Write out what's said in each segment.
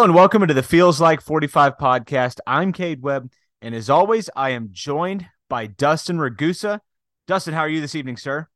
Hello and welcome to the Feels Like 45 podcast. I'm Cade Webb, and as always, I am joined by Dustin Ragusa. Dustin, how are you this evening, sir?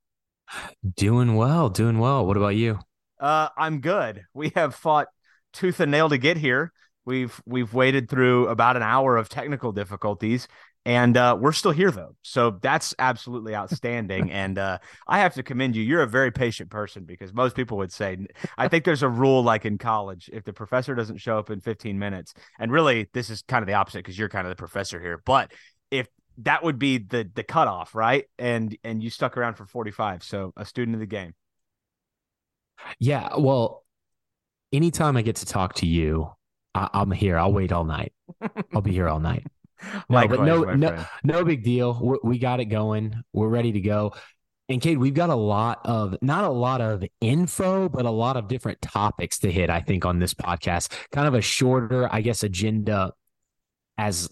Doing well, doing well. What about you? Uh, I'm good. We have fought tooth and nail to get here. We've we've waited through about an hour of technical difficulties, and uh, we're still here though. So that's absolutely outstanding. and uh, I have to commend you. You're a very patient person because most people would say, I think there's a rule like in college: if the professor doesn't show up in 15 minutes, and really this is kind of the opposite because you're kind of the professor here, but if that would be the the cutoff, right? And and you stuck around for 45, so a student of the game. Yeah, well, anytime I get to talk to you, I- I'm here. I'll wait all night. I'll be here all night. No, Likewise, but no, no, friend. no big deal. we we got it going. We're ready to go. And Cade, we've got a lot of not a lot of info, but a lot of different topics to hit. I think on this podcast, kind of a shorter, I guess, agenda as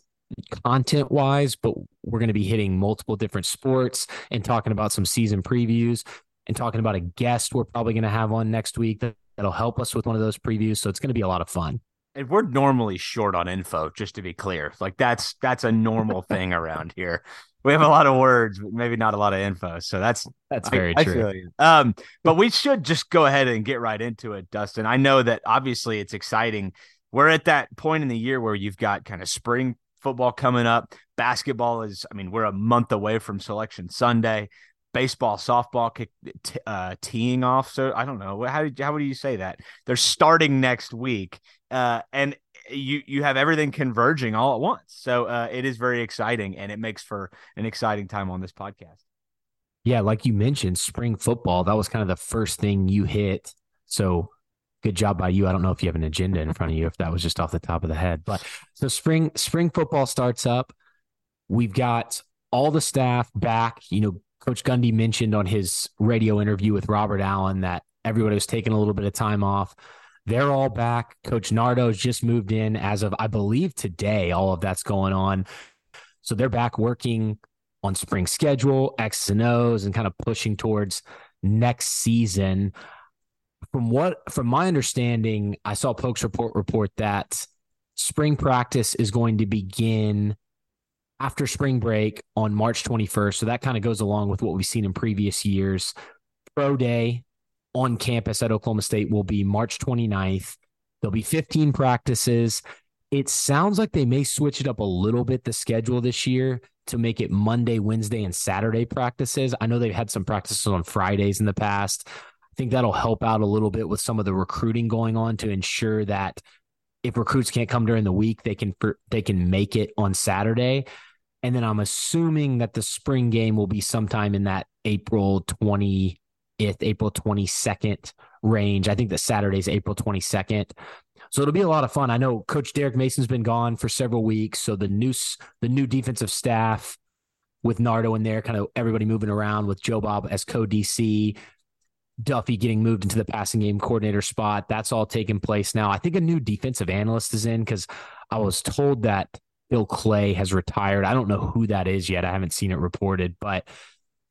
content wise, but we're going to be hitting multiple different sports and talking about some season previews and talking about a guest we're probably going to have on next week that, that'll help us with one of those previews. So it's going to be a lot of fun. And we're normally short on info, just to be clear. Like that's that's a normal thing around here. We have a lot of words, but maybe not a lot of info. So that's That's very I true. you. Um, but we should just go ahead and get right into it, Dustin. I know that obviously it's exciting. We're at that point in the year where you've got kind of spring football coming up. Basketball is, I mean, we're a month away from Selection Sunday. Baseball, softball, kick, t- uh, teeing off. So I don't know how did how would you say that? They're starting next week, uh, and you you have everything converging all at once. So uh, it is very exciting, and it makes for an exciting time on this podcast. Yeah, like you mentioned, spring football, that was kind of the first thing you hit. So good job by you. I don't know if you have an agenda in front of you, if that was just off the top of the head. But so spring spring football starts up. We've got all the staff back. You know, Coach Gundy mentioned on his radio interview with Robert Allen that everybody was taking a little bit of time off. They're all back. Coach Nardo's just moved in as of, I believe, today. All of that's going on. So they're back working on spring schedule, X's and O's, and kind of pushing towards next season. From what, from my understanding, I saw Pokes report report that spring practice is going to begin after spring break on March 21st. So that kind of goes along with what we've seen in previous years. Pro day on campus at Oklahoma State will be March 29th. There'll be 15 practices. It sounds like they may switch it up a little bit, the schedule this year, to make it Monday, Wednesday, and Saturday practices. I know they've had some practices on Fridays in the past. I think that'll help out a little bit with some of the recruiting going on to ensure that if recruits can't come during the week, they can they can make it on Saturday. And then I'm assuming that the spring game will be sometime in that April 20th, April 22nd range. I think that Saturday's April 22nd. So it'll be a lot of fun. I know Coach Derek Mason's been gone for several weeks. So the new the new defensive staff with Nardo in there, kind of everybody moving around with Joe Bob as co DC, Duffy getting moved into the passing game coordinator spot. That's all taking place now. I think a new defensive analyst is in because I was told that Bill Clay has retired. I don't know who that is yet. I haven't seen it reported, but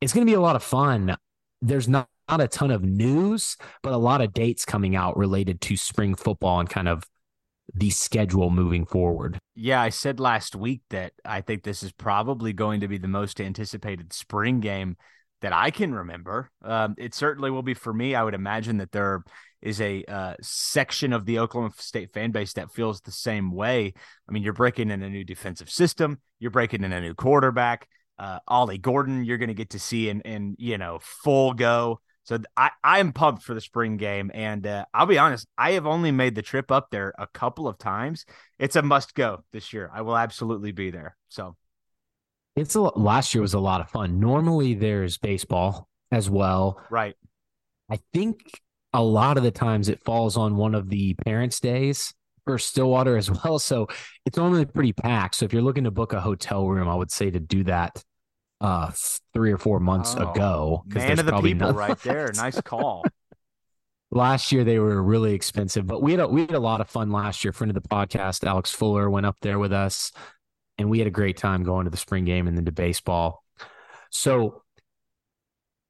it's going to be a lot of fun. There's not, not a ton of news, but a lot of dates coming out related to spring football and kind of the schedule moving forward. Yeah, I said last week that I think this is probably going to be the most anticipated spring game that I can remember. Um, it certainly will be for me. I would imagine that there is a uh, section of the Oklahoma State fan base that feels the same way. I mean, you're breaking in a new defensive system, you're breaking in a new quarterback. Uh, Ollie Gordon, you're going to get to see in, in you know full go. So I I am pumped for the spring game, and uh, I'll be honest, I have only made the trip up there a couple of times. It's a must go this year. I will absolutely be there. So It's a last year was a lot of fun. Normally there's baseball as well. right, I think a lot of the times it falls on one of the parents' days. for Stillwater as well. So it's only pretty packed. So if you're looking to book a hotel room, I would say to do that uh three or four months Oh, ago. Man of the people, none- right there. Nice call. Last year they were really expensive, but we had a, we had a lot of fun last year. Friend of the podcast, Alex Fuller, went up there with us, and we had a great time going to the spring game and then to baseball. So,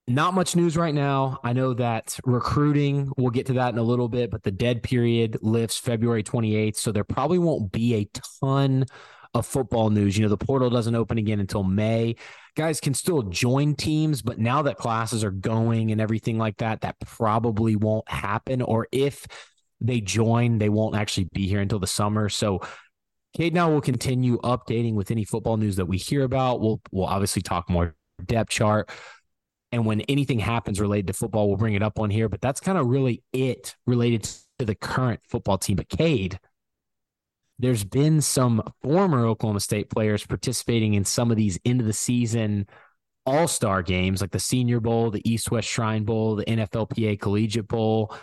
not much news right now. I know that recruiting. We'll get to that in a little bit, but the dead period lifts February twenty eighth, so there probably won't be a ton of football news. You know, the portal doesn't open again until May guys can still join teams, but now that classes are going and everything like that, that probably won't happen. Or if they join, they won't actually be here until the summer. So Cade now will continue updating with any football news that we hear about. We'll we'll obviously talk more depth chart. And when anything happens related to football, we'll bring it up on here. But that's kind of really it related to the current football team. But Cade, there's been some former Oklahoma State players participating in some of these end of the season all star games, like the Senior Bowl, the East West Shrine Bowl, the NFLPA Collegiate Bowl.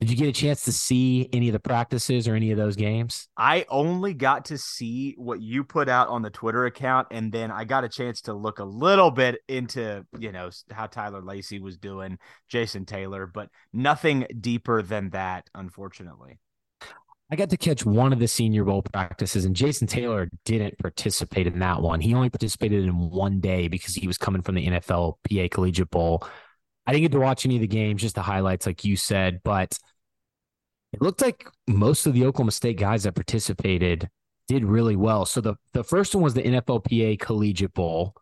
Did you get a chance to see any of the practices or any of those games? I only got to see what you put out on the Twitter account, and then I got a chance to look a little bit into, you know, how Tyler Lacy was doing, Jason Taylor, but nothing deeper than that, unfortunately. I got to catch one of the Senior Bowl practices, and Jason Taylor didn't participate in that one. He only participated in one day because he was coming from the NFL PA Collegiate Bowl. I didn't get to watch any of the games, just the highlights, like you said, but it looked like most of the Oklahoma State guys that participated did really well. So the, the first one was the NFLPA Collegiate Bowl.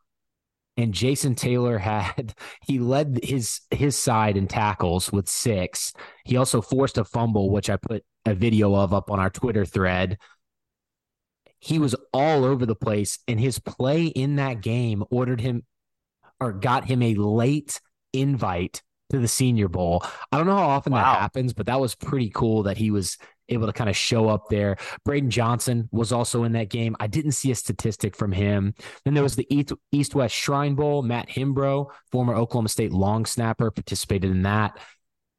And Jason Taylor had he led his his side in tackles with six. He also forced a fumble, which I put a video of up on our Twitter thread. He was all over the place, and his play in that game ordered him or got him a late invite to the Senior Bowl. I don't know how often Wow. that happens, but that was pretty cool that he was able to kind of show up there. Braydon Johnson was also in that game. I didn't see a statistic from him. Then there was the East West Shrine Bowl. Matt Hembrough, former Oklahoma State long snapper, participated in that.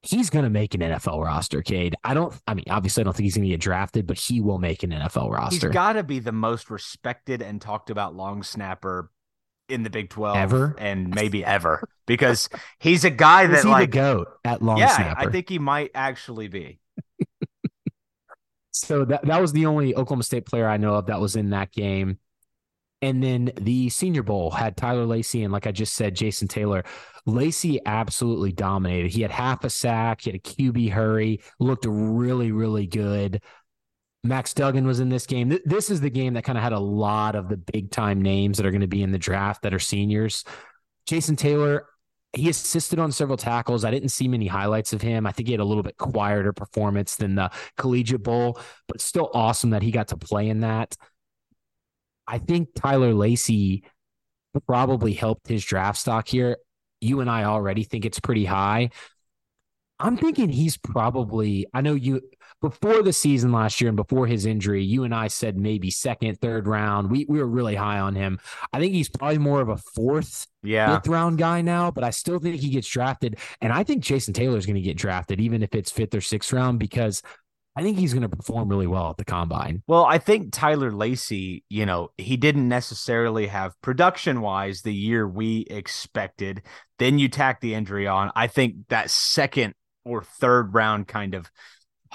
He's going to make an NFL roster, Cade. I don't, I mean, obviously, I don't think he's going to get drafted, but he will make an NFL roster. He's got to be the most respected and talked about long snapper in the Big 12 Ever? and maybe ever because he's a guy that like the goat at long yeah, snapper? I think he might actually be. So that that was the only Oklahoma State player I know of that was in that game. And then the Senior Bowl had Tyler Lacy and, like I just said, Jason Taylor. Lacy absolutely dominated. He had half a sack, he had a QB hurry, looked really, really good. Max Duggan was in this game. Th- This is the game that kind of had a lot of the big time names that are going to be in the draft that are seniors. Jason Taylor, he assisted on several tackles. I didn't see many highlights of him. I think he had a little bit quieter performance than the Collegiate Bowl, but still awesome that he got to play in that. I think Tyler Lacy probably helped his draft stock here. You and I already think it's pretty high. I'm thinking he's probably, I know you, before the season last year and before his injury, you and I said maybe second, third round. We, we were really high on him. I think he's probably more of a fourth, Yeah. fifth round guy now, but I still think he gets drafted. And I think Jason Taylor is going to get drafted, even if it's fifth or sixth round, because I think he's going to perform really well at the combine. Well, I think Tyler Lacy, you know, he didn't necessarily have production wise the year we expected. Then you tack the injury on. I think that second or third round kind of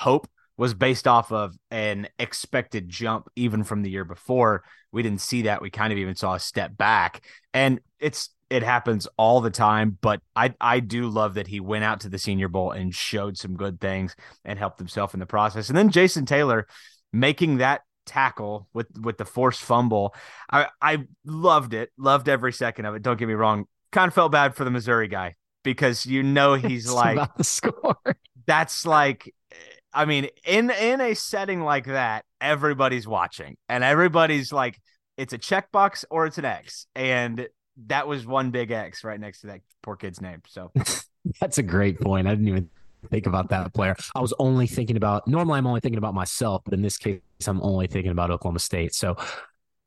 hope was based off of an expected jump even from the year before. We didn't see that. We kind of even saw a step back. And it's it happens all the time, but I I do love that he went out to the Senior Bowl and showed some good things and helped himself in the process. And then Jason Taylor making that tackle with with the forced fumble. I I loved it. Loved every second of it. Don't get me wrong. Kind of felt bad for the Missouri guy because you know he's It's like the score. that's like I mean, in in a setting like that, everybody's watching and everybody's like, it's a checkbox or it's an X. And that was one big X right next to that poor kid's name. So That's a great point. I didn't even think about that player. I was only thinking about normally I'm only thinking about myself, but in this case, I'm only thinking about Oklahoma State. So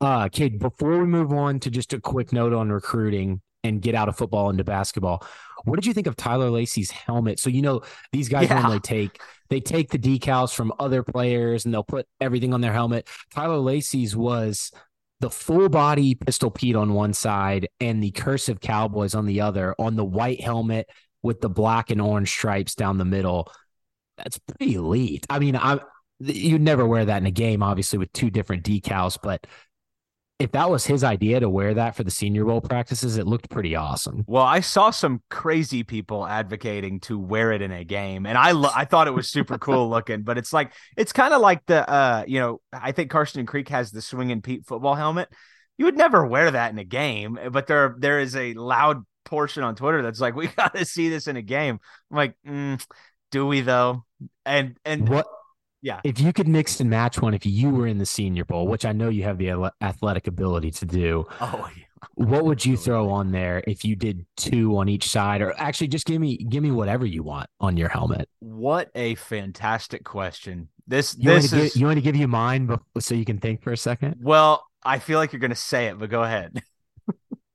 uh Cade, before we move on to just a quick note on recruiting, and get out of football into basketball. What did you think of Tyler Lacy's helmet? So you know these guys Yeah. normally take they take the decals from other players and they'll put everything on their helmet. Tyler Lacy's was the full body pistol Pete on one side and the cursive Cowboys on the other on the white helmet with the black and orange stripes down the middle. That's pretty elite. I mean, I you'd never wear that in a game, obviously, with two different decals, but if that was his idea to wear that for the senior bowl practices, it looked pretty awesome. Well, I saw some crazy people advocating to wear it in a game, and I lo- I thought it was super cool looking. But it's like it's kind of like the uh, you know, I think Karsten Creek has the swinging Pete football helmet. You would never wear that in a game, but there there is a loud portion on Twitter that's like, we got to see this in a game. I'm like, mm, do we though? And and What? Yeah. If you could mix and match one, if you were in the Senior Bowl, which I know you have the athletic ability to do, oh yeah. what would you throw on there if you did two on each side, or actually just give me give me whatever you want on your helmet? What a fantastic question. This You want, this to is give, you want to give you mine so you can think for a second? well. I feel like you're gonna say it, but go ahead.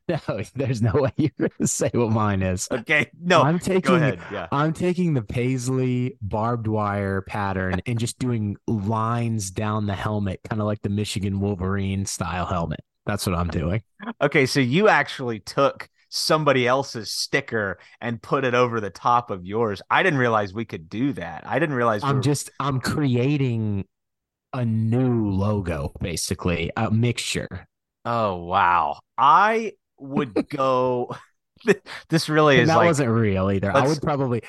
No, there's no way you're going to say what mine is. Okay, no, I'm go taking ahead. Yeah. I'm taking the paisley barbed wire pattern and just doing lines down the helmet, kind of like the Michigan Wolverine style helmet. That's what I'm doing. Okay, so you actually took somebody else's sticker and put it over the top of yours. I didn't realize we could do that. I didn't realize I'm were- just I'm creating a new logo, basically a mixture. Oh wow. I would go this really And is that like wasn't real either. I would probably,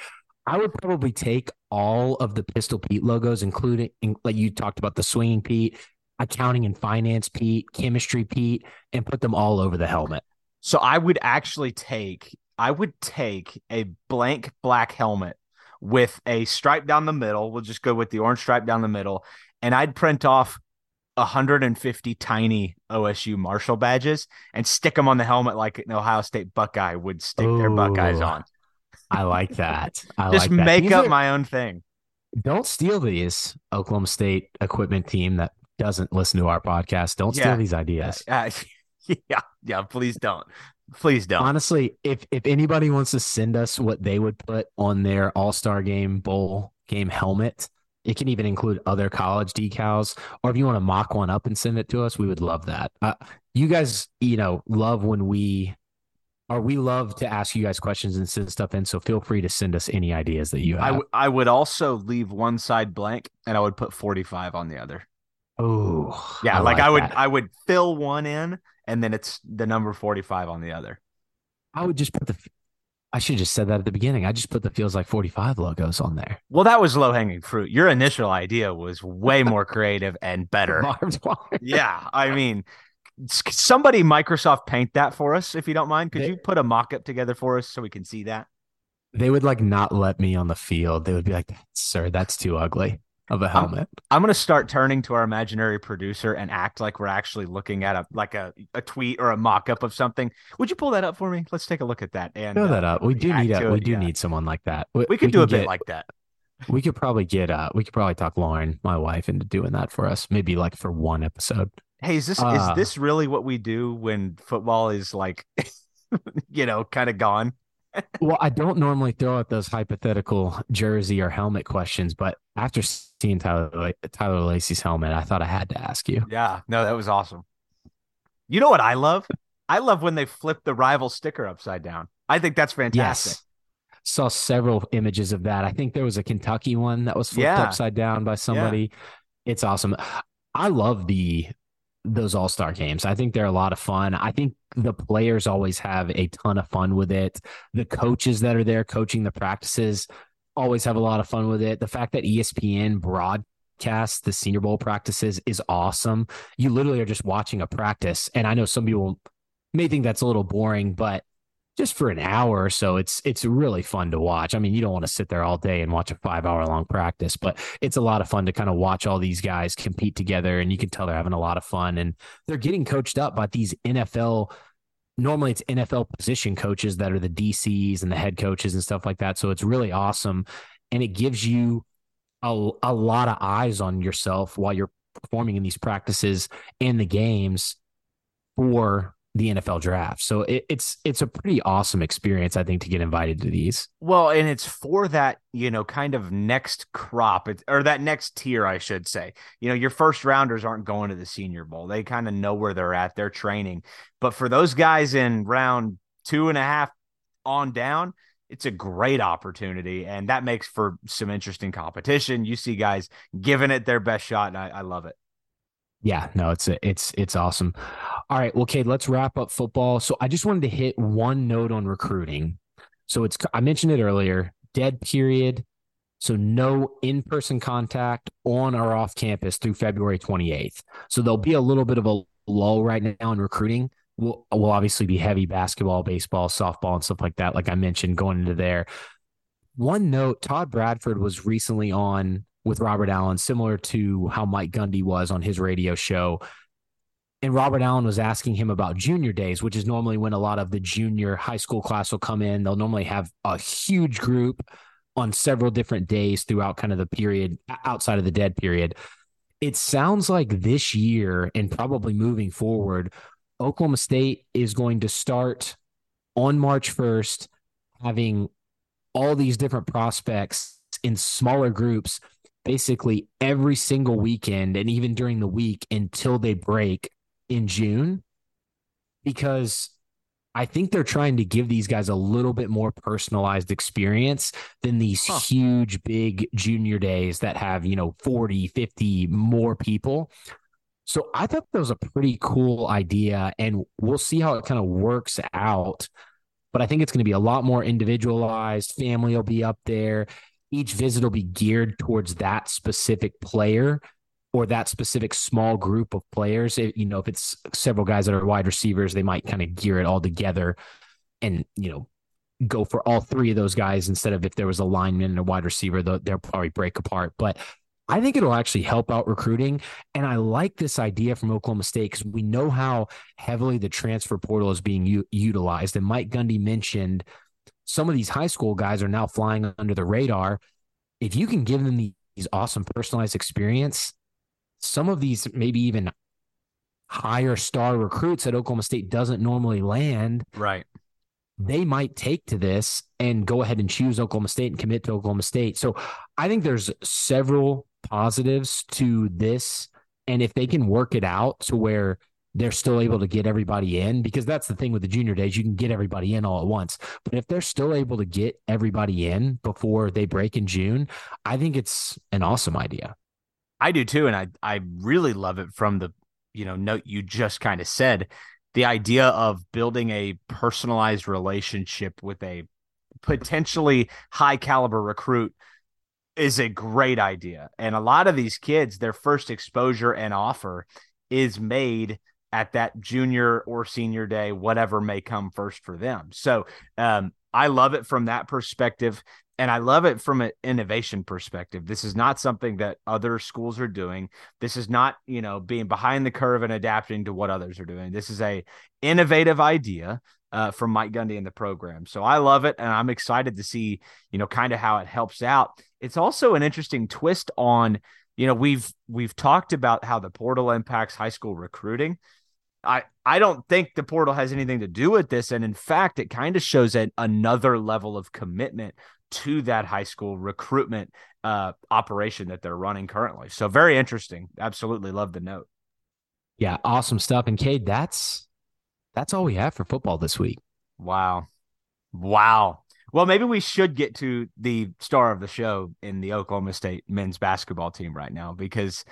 I would probably take all of the Pistol Pete logos, including in, like you talked about the Swinging Pete, accounting and finance Pete, chemistry Pete, and put them all over the helmet. so I would actually take I would take a blank black helmet with a stripe down the middle. We'll just go with the orange stripe down the middle and I'd print off 150 tiny OSU Marshall badges and stick them on the helmet like an Ohio State Buckeye would stick their Buckeyes on. I like that. I Just like that. make These up are- my own thing. Don't steal these Oklahoma State equipment team that doesn't listen to our podcast. Don't Yeah. steal these ideas. Uh, yeah, yeah, please don't. Please don't. Honestly, if if anybody wants to send us what they would put on their All Star Game bowl game helmet, it can even include other college decals. Or if you want to mock one up and send it to us, we would love that. Uh, you guys, you know, love when we. Or we love to ask you guys questions and send stuff in. So feel free to send us any ideas that you have. w- I would also leave one side blank and I would put 45 on the other. oh, Yeah, like, I would that. I would fill one in and then it's the number 45 on the other. I would just put the. I should have just said that at the beginning. I just put the feels like 45 logos on there. Well, that was low hanging fruit. Your initial idea was way more creative and better. Yeah, I mean, somebody Microsoft paint that for us if you don't mind. Could They- you put a mock up together for us so we can see that? They would like not let me on the field. They would be like, "Sir, that's too ugly of a helmet." I'm gonna start turning to our imaginary producer and act like we're actually looking at a like a, a tweet or a mock up of something. Would you pull that up for me? Let's take a look at that. And Show uh, that up. We do need a, we do yeah. need someone like that. We could do a can bit like that. we could probably get uh we could probably talk Lauren, my wife, into doing that for us. Maybe like for one episode. Hey, is this Uh, is this really what we do when football is like, you know, kind of gone? Well, I don't normally throw out those hypothetical jersey or helmet questions, but after seeing Tyler Tyler Lacy's helmet, I thought I had to ask you. Yeah, no, that was awesome. You know what I love? I love when they flip the rival sticker upside down. I think that's fantastic. Yes. Saw several images of that. I think there was a Kentucky one that was flipped Yeah. upside down by somebody. It's awesome. I love the those all-star games. I think they're a lot of fun. I think the players always have a ton of fun with it. The coaches that are there coaching the practices always have a lot of fun with it. The fact that ESPN broadcasts the Senior Bowl practices is awesome. You literally are just watching a practice and I know some people may think that's a little boring, but just for an hour or so, it's it's really fun to watch. I mean, you don't want to sit there all day and watch a five hour long practice, but it's a lot of fun to kind of watch all these guys compete together, and you can tell they're having a lot of fun, and they're getting coached up by these NFL. Normally, it's NFL position coaches that are the DCs and the head coaches and stuff like that. So it's really awesome, and it gives you a, a lot of eyes on yourself while you're performing in these practices and the games for the NFL draft. So it, it's it's a pretty awesome experience, I think, to get invited to these. Well, and it's for that, you know, kind of next crop or that next tier, I should say. You know, your first rounders aren't going to the Senior Bowl. They kind of know where they're at. They're training. But for those guys in round two and a half on down, it's a great opportunity. And that makes for some interesting competition. You see guys giving it their best shot, and I, I love it. Yeah, no, it's it's it's awesome. All right, well, Cade, let's wrap up football. So I just wanted to hit one note on recruiting. So it's I mentioned it earlier, dead period. So no in-person contact on or off campus through February 28th. So there'll be a little bit of a lull right now in recruiting. We'll, we'll obviously be heavy basketball, baseball, softball, and stuff like that. Like I mentioned, going into there. One note: Todd Bradford was recently on with Robert Allen, similar to how Mike Gundy was on his radio show. And Robert Allen was asking him about junior days, which is normally when a lot of the junior high school class will come in. They'll normally have a huge group on several different days throughout kind of the period outside of the dead period. It sounds like this year and probably moving forward, Oklahoma State is going to start on March 1st having all these different prospects in smaller groups basically every single weekend and even during the week until they break in June because I think they're trying to give these guys a little bit more personalized experience than these huh. huge big junior days that have, you know, 40, 50 more people. So I thought that was a pretty cool idea and we'll see how it kind of works out. But I think it's going to be a lot more individualized. Family will be up there each visit will be geared towards that specific player or that specific small group of players. It, you know, if it's several guys that are wide receivers, they might kind of gear it all together and, you know, go for all three of those guys instead of if there was a lineman and a wide receiver, they'll, probably break apart. But I think it'll actually help out recruiting. And I like this idea from Oklahoma State because we know how heavily the transfer portal is being u- utilized. And Mike Gundy mentioned some of these high school guys are now flying under the radar. If you can give them these awesome personalized experience, some of these maybe even higher star recruits that Oklahoma State doesn't normally land. Right. They might take to this and go ahead and choose Oklahoma State and commit to Oklahoma State. So I think there's several positives to this. And if they can work it out to where they're still able to get everybody in because that's the thing with the junior days you can get everybody in all at once but if they're still able to get everybody in before they break in june i think it's an awesome idea i do too and i i really love it from the you know note you just kind of said the idea of building a personalized relationship with a potentially high caliber recruit is a great idea and a lot of these kids their first exposure and offer is made at that junior or senior day, whatever may come first for them. So um, I love it from that perspective. And I love it from an innovation perspective. This is not something that other schools are doing. This is not, you know, being behind the curve and adapting to what others are doing. This is a innovative idea uh, from Mike Gundy and the program. So I love it, and I'm excited to see, you know, kind of how it helps out. It's also an interesting twist on, you know, we've we've talked about how the portal impacts high school recruiting. I I don't think the portal has anything to do with this, and in fact, it kind of shows an, another level of commitment to that high school recruitment uh, operation that they're running currently. So very interesting. Absolutely love the note. Yeah, awesome stuff. And Cade, that's that's all we have for football this week. Wow, wow. Well, maybe we should get to the star of the show in the Oklahoma State men's basketball team right now because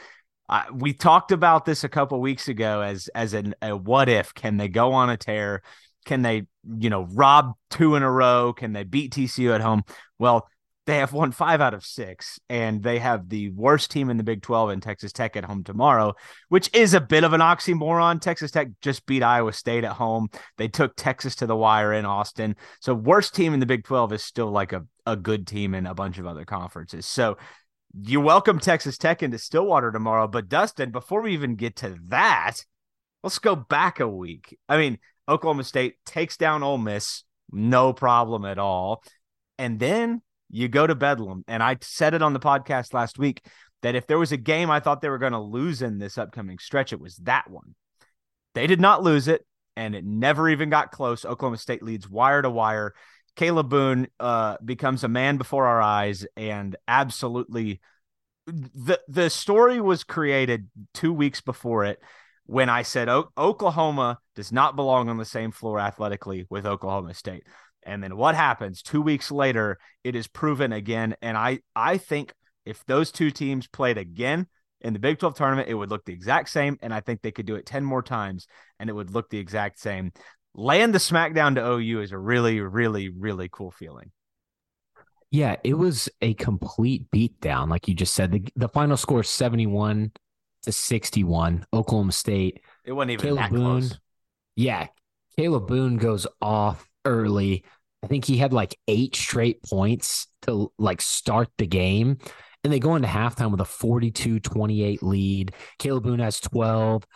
uh, we talked about this a couple weeks ago as as an, a what if can they go on a tear can they you know rob two in a row? Can they beat tcu at home? Well they have won five out of six and they have the worst team in the big 12 in texas tech at home tomorrow which is a bit of an oxymoron. Texas tech just beat iowa state at home. They took texas to the wire in austin. So worst team in the big 12 is still like a, a good team in a bunch of other conferences. So you welcome Texas Tech into Stillwater tomorrow. But Dustin, before we even get to that, let's go back a week. I mean, Oklahoma State takes down Ole Miss, no problem at all. And then you go to Bedlam. And I said it on the podcast last week that if there was a game I thought they were going to lose in this upcoming stretch, it was that one. They did not lose it. and it never even got close. Oklahoma State leads wire to wire. Kalib Boone uh, becomes a man before our eyes and absolutely the the story was created two weeks before it when I said o- Oklahoma does not belong on the same floor athletically with Oklahoma State. And then what happens two weeks later? It is proven again. And I I think if those two teams played again in the Big 12 tournament, it would look the exact same. And I think they could do it 10 more times and it would look the exact same. Laying the smackdown to OU is a really, really, really cool feeling. Yeah, it was a complete beatdown. Like you just said, the, the final score 71 to 61, Oklahoma State. It wasn't even Kalib that Boone. close. Yeah, Kalib Boone goes off early. I think he had like eight straight points to like start the game. And they go into halftime with a 42 28 lead. Kalib Boone has 12.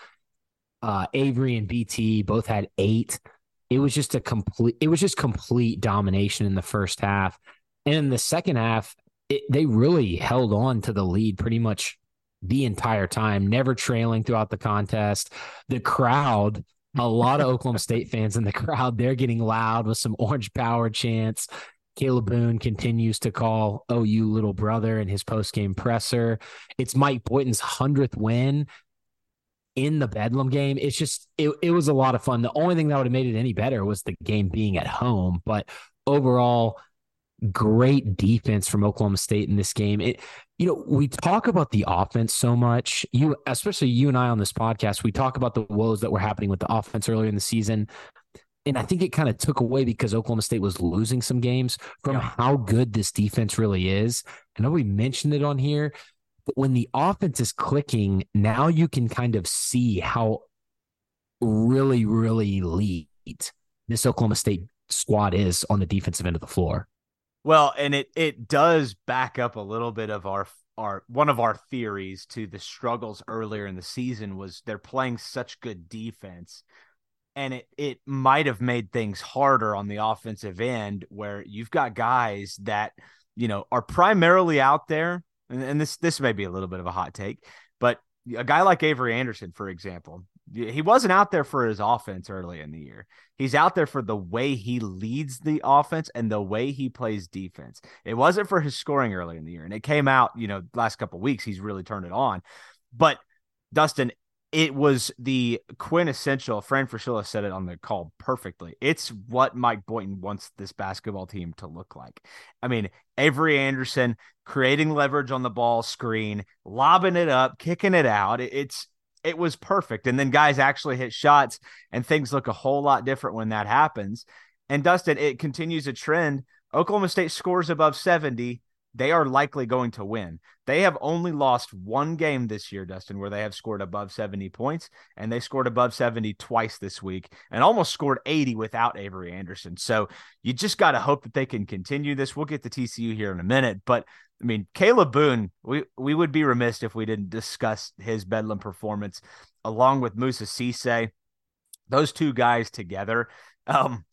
Uh, Avery and BT both had eight. It was just a complete, it was just complete domination in the first half. And in the second half, it, they really held on to the lead pretty much the entire time, never trailing throughout the contest. The crowd, a lot of Oklahoma State fans in the crowd, they're getting loud with some orange power chants. Kalib Boone continues to call OU little brother in his post game presser. It's Mike Boynton's 100th win in the Bedlam game. It's just, it, it was a lot of fun. The only thing that would have made it any better was the game being at home. But overall, great defense from Oklahoma State in this game. It, you know, we talk about the offense so much. You, especially you and I on this podcast, we talk about the woes that were happening with the offense earlier in the season. And I think it kind of took away because Oklahoma State was losing some games from Yeah. how good this defense really is. I know we mentioned it on here, but when the offense is clicking, now you can kind of see how really, really elite this Oklahoma State squad is on the defensive end of the floor. Well, and it it does back up a little bit of our our one of our theories to the struggles earlier in the season was they're playing such good defense and it it might have made things harder on the offensive end where you've got guys that you know are primarily out there and, and this this may be a little bit of a hot take but a guy like Avery Anderson for example he wasn't out there for his offense early in the year he's out there for the way he leads the offense and the way he plays defense it wasn't for his scoring early in the year and it came out you know last couple weeks he's really turned it on but Dustin it was the quintessential. Fran Fraschilla said it on the call perfectly. It's what Mike Boynton wants this basketball team to look like. I mean, Avery Anderson creating leverage on the ball screen, lobbing it up, kicking it out. It's it was perfect. And then guys actually hit shots, and things look a whole lot different when that happens. And Dustin, it continues a trend. Oklahoma State scores above 70 they are likely going to win. They have only lost one game this year, Dustin, where they have scored above 70 points, and they scored above 70 twice this week and almost scored 80 without Avery Anderson. So you just got to hope that they can continue this. We'll get to TCU here in a minute, but I mean, Kalib Boone, we, we would be remiss if we didn't discuss his Bedlam performance along with Moussa Cisse. Those two guys together. Um,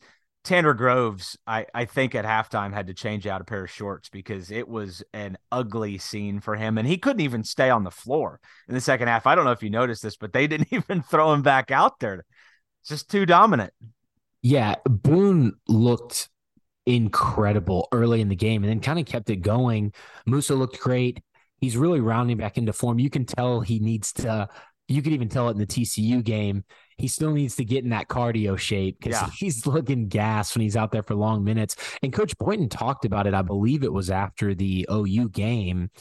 Tanner Groves, I, I think at halftime had to change out a pair of shorts because it was an ugly scene for him. And he couldn't even stay on the floor in the second half. I don't know if you noticed this, but they didn't even throw him back out there. It's just too dominant. Yeah, Boone looked incredible early in the game and then kind of kept it going. Moussa looked great. He's really rounding back into form. You can tell he needs to, you could even tell it in the TCU game. He still needs to get in that cardio shape because Yeah. he's looking gas when he's out there for long minutes. And Coach Boynton talked about it. I believe it was after the OU game,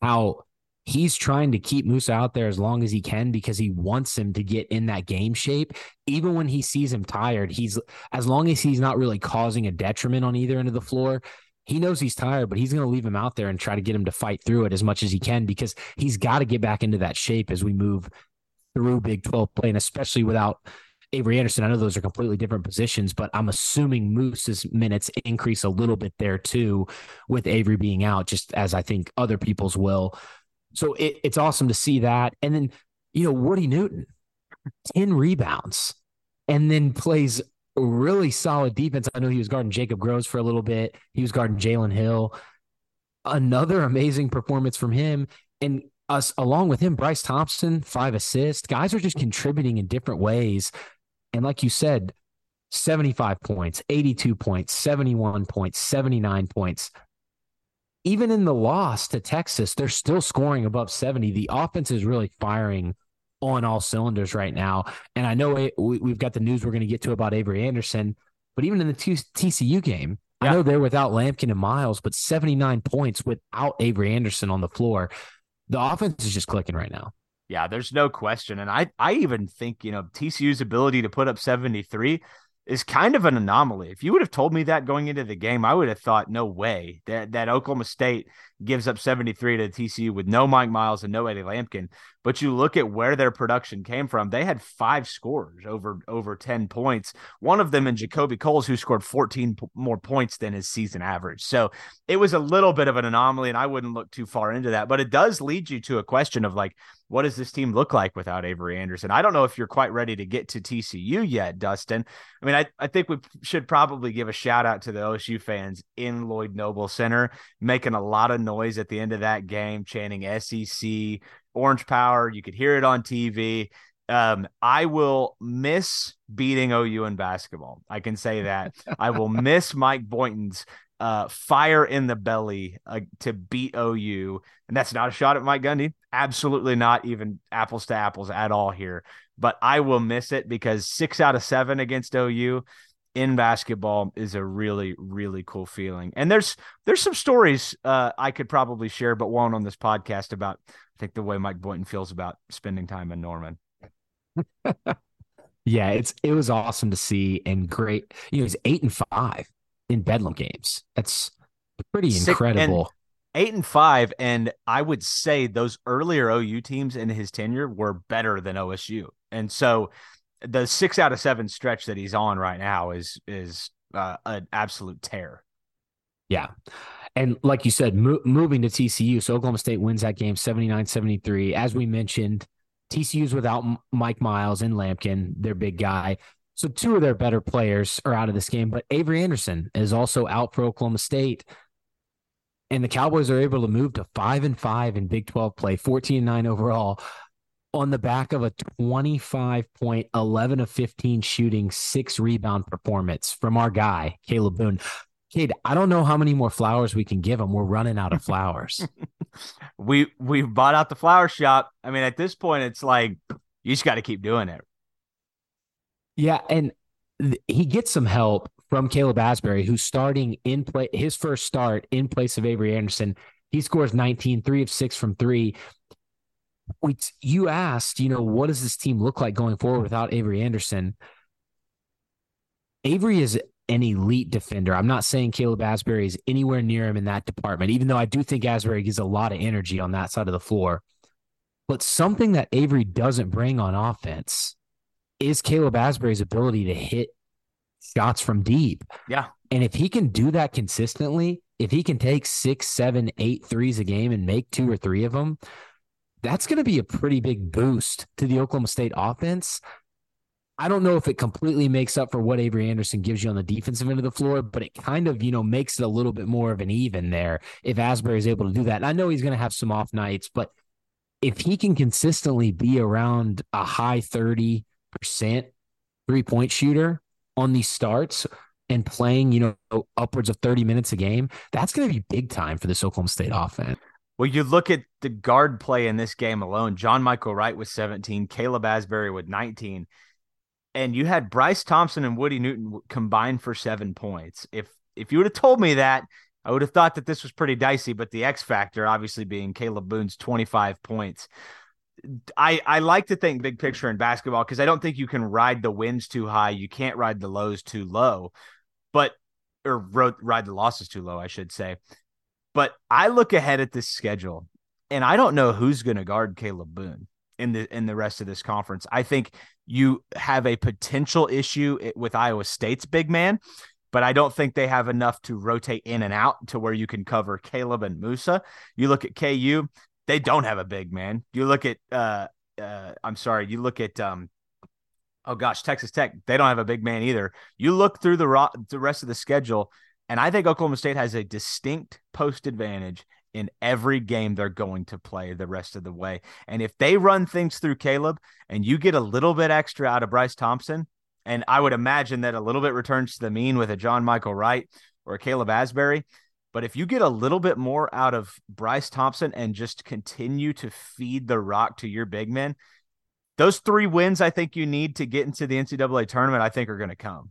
how he's trying to keep Moussa out there as long as he can because he wants him to get in that game shape. Even when he sees him tired, he's as long as he's not really causing a detriment on either end of the floor. He knows he's tired, but he's going to leave him out there and try to get him to fight through it as much as he can because he's got to get back into that shape as we move through Big 12 play, and especially without Avery Anderson. I know those are completely different positions, but I'm assuming Moose's minutes increase a little bit there too, with Avery being out, just as I think other people's will. So it, it's awesome to see that. And then, you know, Woody Newton, 10 rebounds, and then plays really solid defense. I know he was guarding Jacob Groves for a little bit, he was guarding Jalen Hill. Another amazing performance from him. And us along with him, Bryce Thompson, five assists. Guys are just contributing in different ways. And like you said, 75 points, 82 points, 71 points, 79 points. Even in the loss to Texas, they're still scoring above 70. The offense is really firing on all cylinders right now. And I know it, we, have got the news we're going to get to about Avery Anderson, but even in the TCU game, yeah. I know they're without Lampkin and Miles, but 79 points without Avery Anderson on the floor. The offense is just clicking right now. Yeah, there's no question. And I, I even think, you know, TCU's ability to put up 73 is kind of an anomaly. If you would have told me that going into the game, I would have thought, no way that, that Oklahoma State gives up 73 to TCU with no Mike Miles and no Eddie Lampkin. But you look at where their production came from, they had five scores over over 10 points. One of them in JaKobe Coles, who scored 14 p- more points than his season average. So it was a little bit of an anomaly, and I wouldn't look too far into that. But it does lead you to a question of like, what does this team look like without Avery Anderson? I don't know if you're quite ready to get to TCU yet, Dustin. I mean, I, I think we should probably give a shout out to the OSU fans in Lloyd Noble Center, making a lot of noise at the end of that game, chanting SEC, Orange Power. You could hear it on TV. Um, I will miss beating OU in basketball. I can say that. I will miss Mike Boynton's uh, fire in the belly uh, to beat OU. And that's not a shot at Mike Gundy. Absolutely not even apples to apples at all here. But I will miss it because six out of seven against OU in basketball is a really really cool feeling. And there's there's some stories uh, i could probably share but won't on this podcast about i think the way mike boynton feels about spending time in norman. Yeah it's it was awesome to see and great you know he's eight and five in bedlam games. That's pretty incredible. eight and five and i would say those earlier ou teams in his tenure were better than osu and so the six out of seven stretch that he's on right now is is uh, an absolute tear. Yeah. And like you said, mo- moving to TCU, so Oklahoma State wins that game 79 73. As we mentioned, TCU's without Mike Miles and Lampkin, their big guy. So two of their better players are out of this game, but Avery Anderson is also out for Oklahoma State. And the Cowboys are able to move to five and five in Big 12 play, 14 and nine overall on the back of a 25 point, 11 of 15 shooting, six rebound performance from our guy, Kalib Boone. Cade, I don't know how many more flowers we can give him. We're running out of flowers. we we've bought out the flower shop. I mean, at this point, it's like you just got to keep doing it. Yeah, and th- he gets some help from Caleb Asberry, who's starting in play his first start in place of Avery Anderson. He scores 19, three of six from three we you asked, you know, what does this team look like going forward without Avery Anderson? Avery is an elite defender. I'm not saying Caleb Asberry is anywhere near him in that department, even though I do think Asberry gives a lot of energy on that side of the floor. But something that Avery doesn't bring on offense is Caleb Asberry's ability to hit shots from deep. Yeah. And if he can do that consistently, if he can take six, seven, eight threes a game and make two or three of them, that's going to be a pretty big boost to the Oklahoma State offense. I don't know if it completely makes up for what Avery Anderson gives you on the defensive end of the floor, but it kind of, you know, makes it a little bit more of an even there if Asberry is able to do that. And I know he's going to have some off nights, but if he can consistently be around a high 30% three point shooter on these starts and playing, you know, upwards of 30 minutes a game, that's going to be big time for this Oklahoma State offense. Well, you look at the guard play in this game alone. John Michael Wright with 17, Caleb Asberry with 19, and you had Bryce Thompson and Woody Newton combined for seven points. If if you would have told me that, I would have thought that this was pretty dicey. But the X factor, obviously, being Kalib Boone's 25 points. I I like to think big picture in basketball because I don't think you can ride the wins too high. You can't ride the lows too low, but or ride the losses too low, I should say. But I look ahead at this schedule, and I don't know who's going to guard Kalib Boone in the in the rest of this conference. I think you have a potential issue with Iowa State's big man, but I don't think they have enough to rotate in and out to where you can cover Kalib and Moussa. You look at KU, they don't have a big man. You look at uh uh I'm sorry, you look at um oh gosh, Texas Tech, they don't have a big man either. You look through the ro- the rest of the schedule and I think Oklahoma State has a distinct post advantage in every game they're going to play the rest of the way. And if they run things through Kalib and you get a little bit extra out of Bryce Thompson And I would imagine that a little bit returns to the mean with a John Michael Wright or a Caleb Asberry. But if you get a little bit more out of Bryce Thompson and just continue to feed the rock to your big men, those three wins I think you need to get into the NCAA tournament, I think are going to come.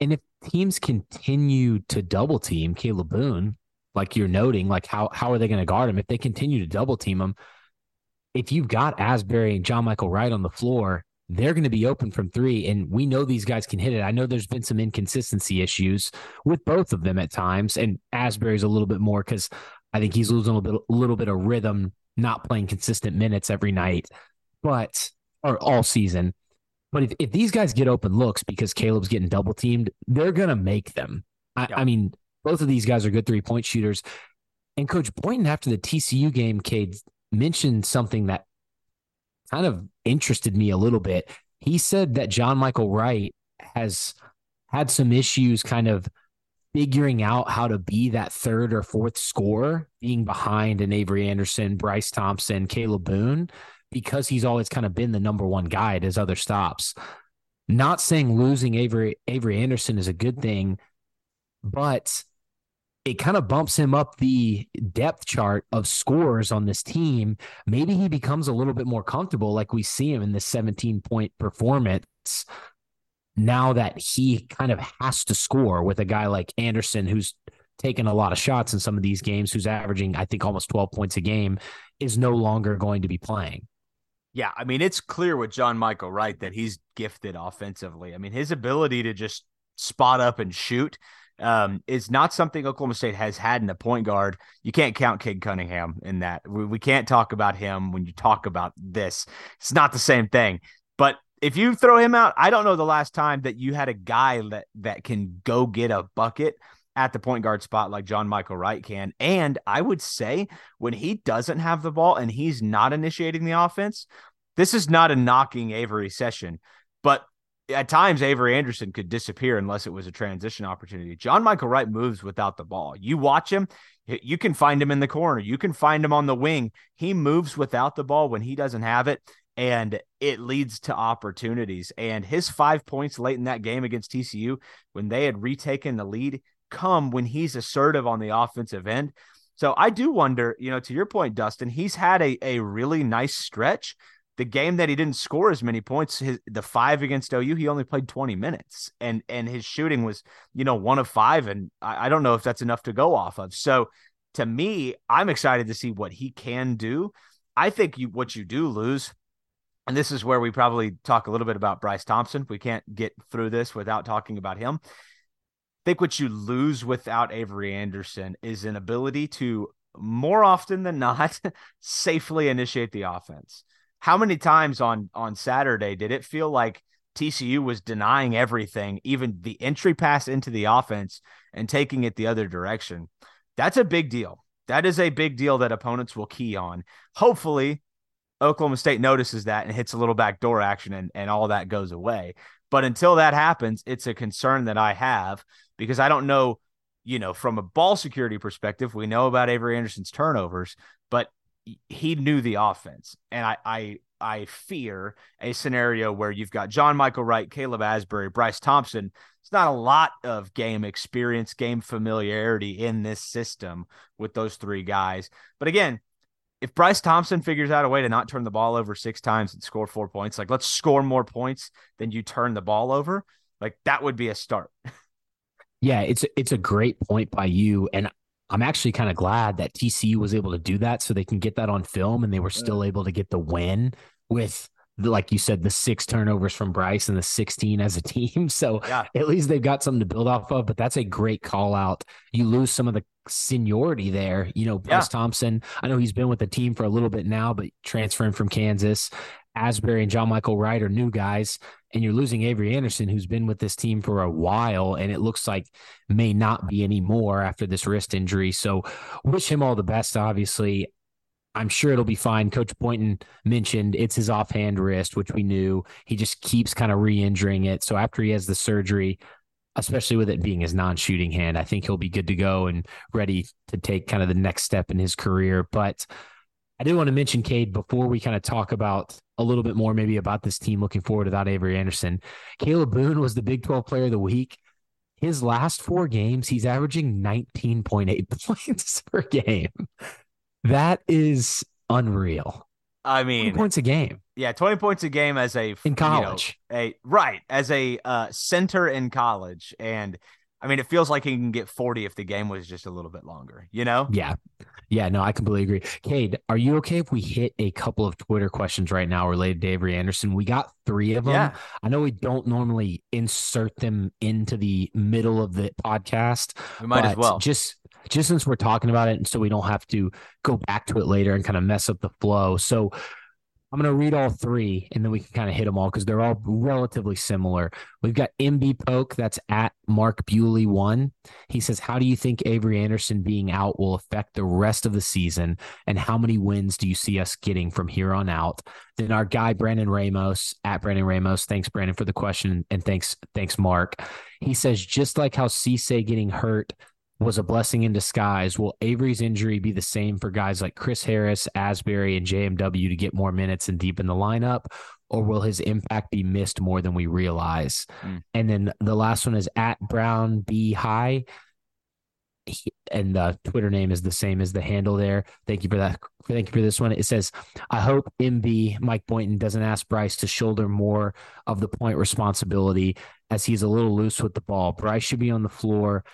And if teams continue to double team Kalib Boone, like you're noting, like how how are they going to guard him if they continue to double team him? If you've got Asberry and John Michael Wright on the floor, they're going to be open from three, and we know these guys can hit it. I know there's been some inconsistency issues with both of them at times, and Asberry's a little bit more because I think he's losing a little bit, a little bit of rhythm, not playing consistent minutes every night, but or all season. But if, if these guys get open looks because Kalib's getting double teamed, they're going to make them. I, yeah. I, mean, both of these guys are good three point shooters. And Coach Boynton, after the TCU game, Cade mentioned something that kind of interested me a little bit. He said that John Michael Wright has had some issues kind of figuring out how to be that third or fourth scorer, being behind an Avery Anderson, Bryce Thompson, Kalib Boone because he's always kind of been the number one guy at his other stops. Not saying losing Avery Avery Anderson is a good thing, but it kind of bumps him up the depth chart of scores on this team. Maybe he becomes a little bit more comfortable, like we see him in this 17 point performance. Now that he kind of has to score with a guy like Anderson, who's taken a lot of shots in some of these games, who's averaging, I think, almost 12 points a game, is no longer going to be playing. Yeah, I mean, it's clear with John Michael Wright that he's gifted offensively. I mean, his ability to just spot up and shoot um, is not something Oklahoma State has had in a point guard. You can't count Cade Cunningham in that. We, we can't talk about him when you talk about this. It's not the same thing. But if you throw him out, I don't know the last time that you had a guy that that can go get a bucket at the point guard spot like John Michael Wright can. And I would say when he doesn't have the ball and he's not initiating the offense, this is not a knocking Avery session, but at times Avery Anderson could disappear unless it was a transition opportunity. John Michael Wright moves without the ball. You watch him, you can find him in the corner, you can find him on the wing. He moves without the ball when he doesn't have it and it leads to opportunities. And his 5 points late in that game against TCU when they had retaken the lead, come when he's assertive on the offensive end. So I do wonder, you know, to your point, Dustin, he's had a, a really nice stretch. The game that he didn't score as many points, his, the five against OU, he only played 20 minutes and and his shooting was, you know, one of five. And I, I don't know if that's enough to go off of. So to me, I'm excited to see what he can do. I think you what you do lose, and this is where we probably talk a little bit about Bryce Thompson. We can't get through this without talking about him think what you lose without Avery Anderson is an ability to more often than not safely initiate the offense. How many times on on Saturday did it feel like TCU was denying everything, even the entry pass into the offense and taking it the other direction? That's a big deal. That is a big deal that opponents will key on. Hopefully, Oklahoma State notices that and hits a little backdoor action and, and all that goes away. But until that happens, it's a concern that I have because I don't know, you know, from a ball security perspective, we know about Avery Anderson's turnovers, but he knew the offense. And I I I fear a scenario where you've got John Michael Wright, Caleb Asberry, Bryce Thompson. It's not a lot of game experience, game familiarity in this system with those three guys. But again, if Bryce Thompson figures out a way to not turn the ball over six times and score four points, like let's score more points than you turn the ball over, like that would be a start. Yeah, it's it's a great point by you, and I'm actually kind of glad that TCU was able to do that, so they can get that on film, and they were still able to get the win with like you said, the six turnovers from Bryce and the 16 as a team. So yeah. at least they've got something to build off of. But that's a great call out. You lose some of the seniority there. You know, Bryce yeah. Thompson, I know he's been with the team for a little bit now, but transferring from Kansas. Asberry and John Michael Wright are new guys, and you're losing Avery Anderson, who's been with this team for a while, and it looks like may not be anymore after this wrist injury. So, wish him all the best. Obviously, I'm sure it'll be fine. Coach Boynton mentioned it's his offhand wrist, which we knew. He just keeps kind of re-injuring it. So after he has the surgery, especially with it being his non-shooting hand, I think he'll be good to go and ready to take kind of the next step in his career. But I did want to mention Cade before we kind of talk about a little bit more maybe about this team looking forward without Avery Anderson. Kalib Boone was the Big 12 player of the week. His last four games, he's averaging 19.8 points per game. That is unreal. I mean, points a game. Yeah, 20 points a game as a in college. You know, a right, as a uh, center in college and I mean, it feels like he can get 40 if the game was just a little bit longer, you know? Yeah. Yeah, no, I completely agree. Cade, are you okay if we hit a couple of Twitter questions right now related to Avery Anderson? We got three of them. Yeah. I know we don't normally insert them into the middle of the podcast. We might as well. Just just since we're talking about it, and so we don't have to go back to it later and kind of mess up the flow. So I'm going to read all three and then we can kind of hit them all because they're all relatively similar. We've got MB Poke, that's at Mark Bewley one. He says, How do you think Avery Anderson being out will affect the rest of the season? And how many wins do you see us getting from here on out? Then our guy, Brandon Ramos, at Brandon Ramos. Thanks, Brandon, for the question. And thanks, thanks, Mark. He says, just like how Cisse getting hurt was a blessing in disguise. Will Avery's injury be the same for guys like Chris Harris, Asberry, and JMW to get more minutes and deepen the lineup? Or will his impact be missed more than we realize? Mm. And then the last one is at Brown B High. and the Twitter name is the same as the handle there. Thank you for that. Thank you for this one. It says, I hope MB Mike Boynton doesn't ask Bryce to shoulder more of the point responsibility as he's a little loose with the ball. Bryce should be on the floor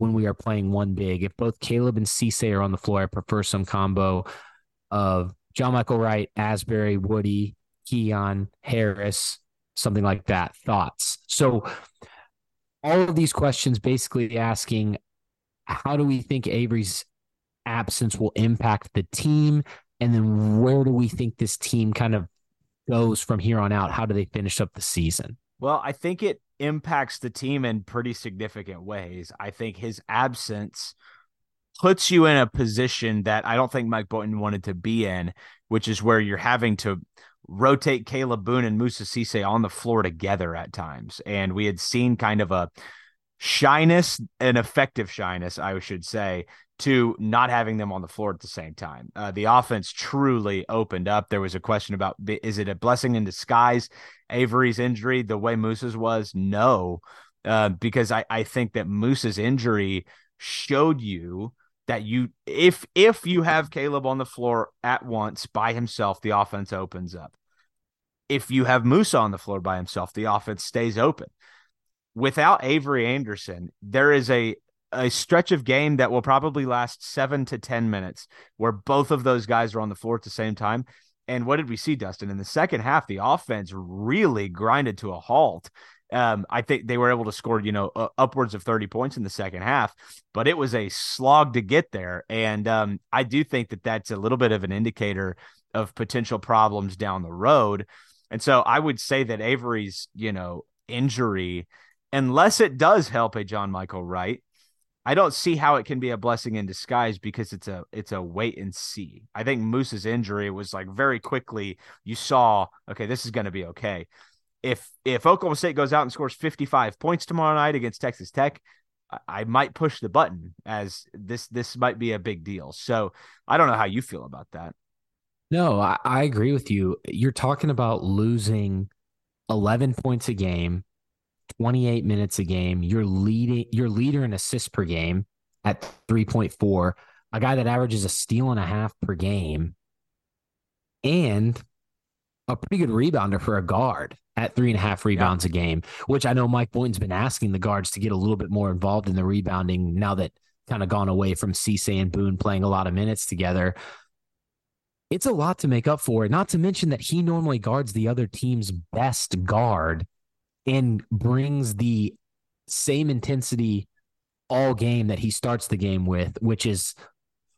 when we are playing one big. If both Kalib and Cisse are on the floor, I prefer some combo of John Michael Wright, Asberry, Woody, Keon, Harris, something like that. Thoughts? So, all of these questions basically asking how do we think Avery's absence will impact the team? And then where do we think this team kind of goes from here on out? How do they finish up the season? Well, I think it impacts the team in pretty significant ways. I think his absence puts you in a position that I don't think Mike Boynton wanted to be in, which is where you're having to rotate Kalib Boone and Moussa Cisse on the floor together at times. And we had seen kind of a shyness, an effective shyness, I should say, to not having them on the floor at the same time. Uh, the offense truly opened up. There was a question about is it a blessing in disguise? Avery's injury, the way Moose's was, no, uh, because I, I think that Moose's injury showed you that you if if you have Kalib on the floor at once by himself, the offense opens up. If you have Moose on the floor by himself, the offense stays open. Without Avery Anderson, there is a a stretch of game that will probably last seven to 10 minutes where both of those guys are on the floor at the same time. And what did we see, Dustin? In the second half, the offense really grinded to a halt. Um, I think they were able to score, you know, uh, upwards of 30 points in the second half, but it was a slog to get there. And um, I do think that that's a little bit of an indicator of potential problems down the road. And so I would say that Avery's, you know, injury, unless it does help a John Michael Wright, I don't see how it can be a blessing in disguise because it's a it's a wait and see. I think Moose's injury was like very quickly you saw, okay, this is going to be okay. If if Oklahoma State goes out and scores 55 points tomorrow night against Texas Tech, I, I might push the button as this this might be a big deal. So, I don't know how you feel about that. No, I, I agree with you. You're talking about losing 11 points a game 28 minutes a game. You're leading, your leader in assists per game at 3.4, a guy that averages a steal and a half per game, and a pretty good rebounder for a guard at three and a half rebounds yeah. a game, which I know Mike Boynton's been asking the guards to get a little bit more involved in the rebounding now that kind of gone away from Cisse and Boone playing a lot of minutes together. It's a lot to make up for, not to mention that he normally guards the other team's best guard and brings the same intensity all game that he starts the game with, which is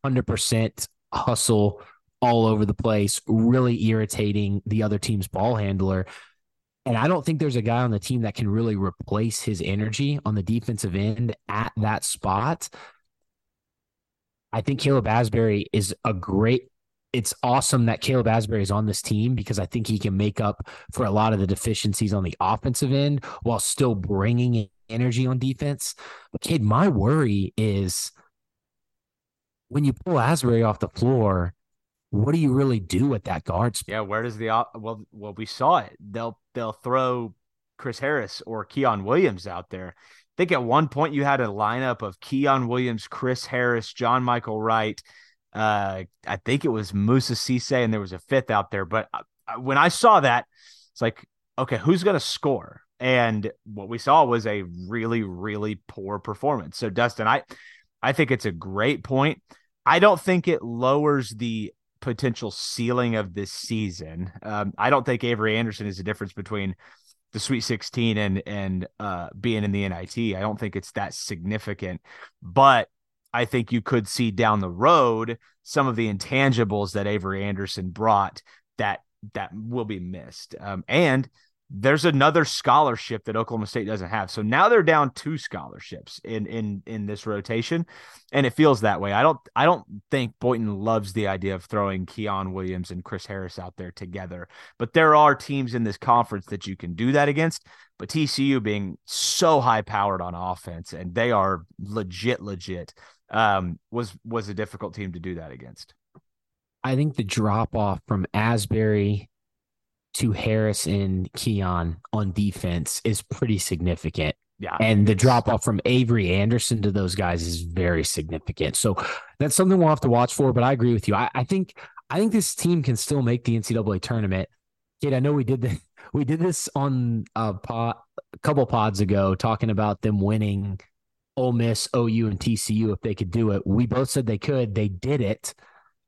100% hustle all over the place, really irritating the other team's ball handler. And I don't think there's a guy on the team that can really replace his energy on the defensive end at that spot. I think Caleb Asbury is a great it's awesome that Caleb Asberry is on this team because I think he can make up for a lot of the deficiencies on the offensive end while still bringing energy on defense. But kid, my worry is when you pull Asberry off the floor, what do you really do with that guard spot? Yeah, where does the well well we saw it. They'll they'll throw Chris Harris or Keon Williams out there. I think at one point you had a lineup of Keon Williams, Chris Harris, John Michael Wright. Uh, I think it was Moussa Cisse, and there was a fifth out there. But uh, when I saw that, it's like, okay, who's going to score? And what we saw was a really, really poor performance. So, Dustin, I, I think it's a great point. I don't think it lowers the potential ceiling of this season. Um, I don't think Avery Anderson is the difference between the Sweet 16 and and uh, being in the NIT. I don't think it's that significant, but I think you could see down the road some of the intangibles that Avery Anderson brought that that will be missed. Um, and there's another scholarship that Oklahoma State doesn't have. So now they're down two scholarships in in in this rotation, and it feels that way. I don't I don't think Boynton loves the idea of throwing Keon Williams and Chris Harris out there together. But there are teams in this conference that you can do that against. But TCU being so high powered on offense, and they are legit legit, um, was was a difficult team to do that against. I think the drop off from Asberry to Harris and Keon on defense is pretty significant. Yeah. And the drop off from Avery Anderson to those guys is very significant. So that's something we'll have to watch for. But I agree with you. I, I think I think this team can still make the NCAA tournament. Kid, I know we did the we did this on a pod, a couple pods ago, talking about them winning Ole Miss, OU, and TCU if they could do it. We both said they could. They did it.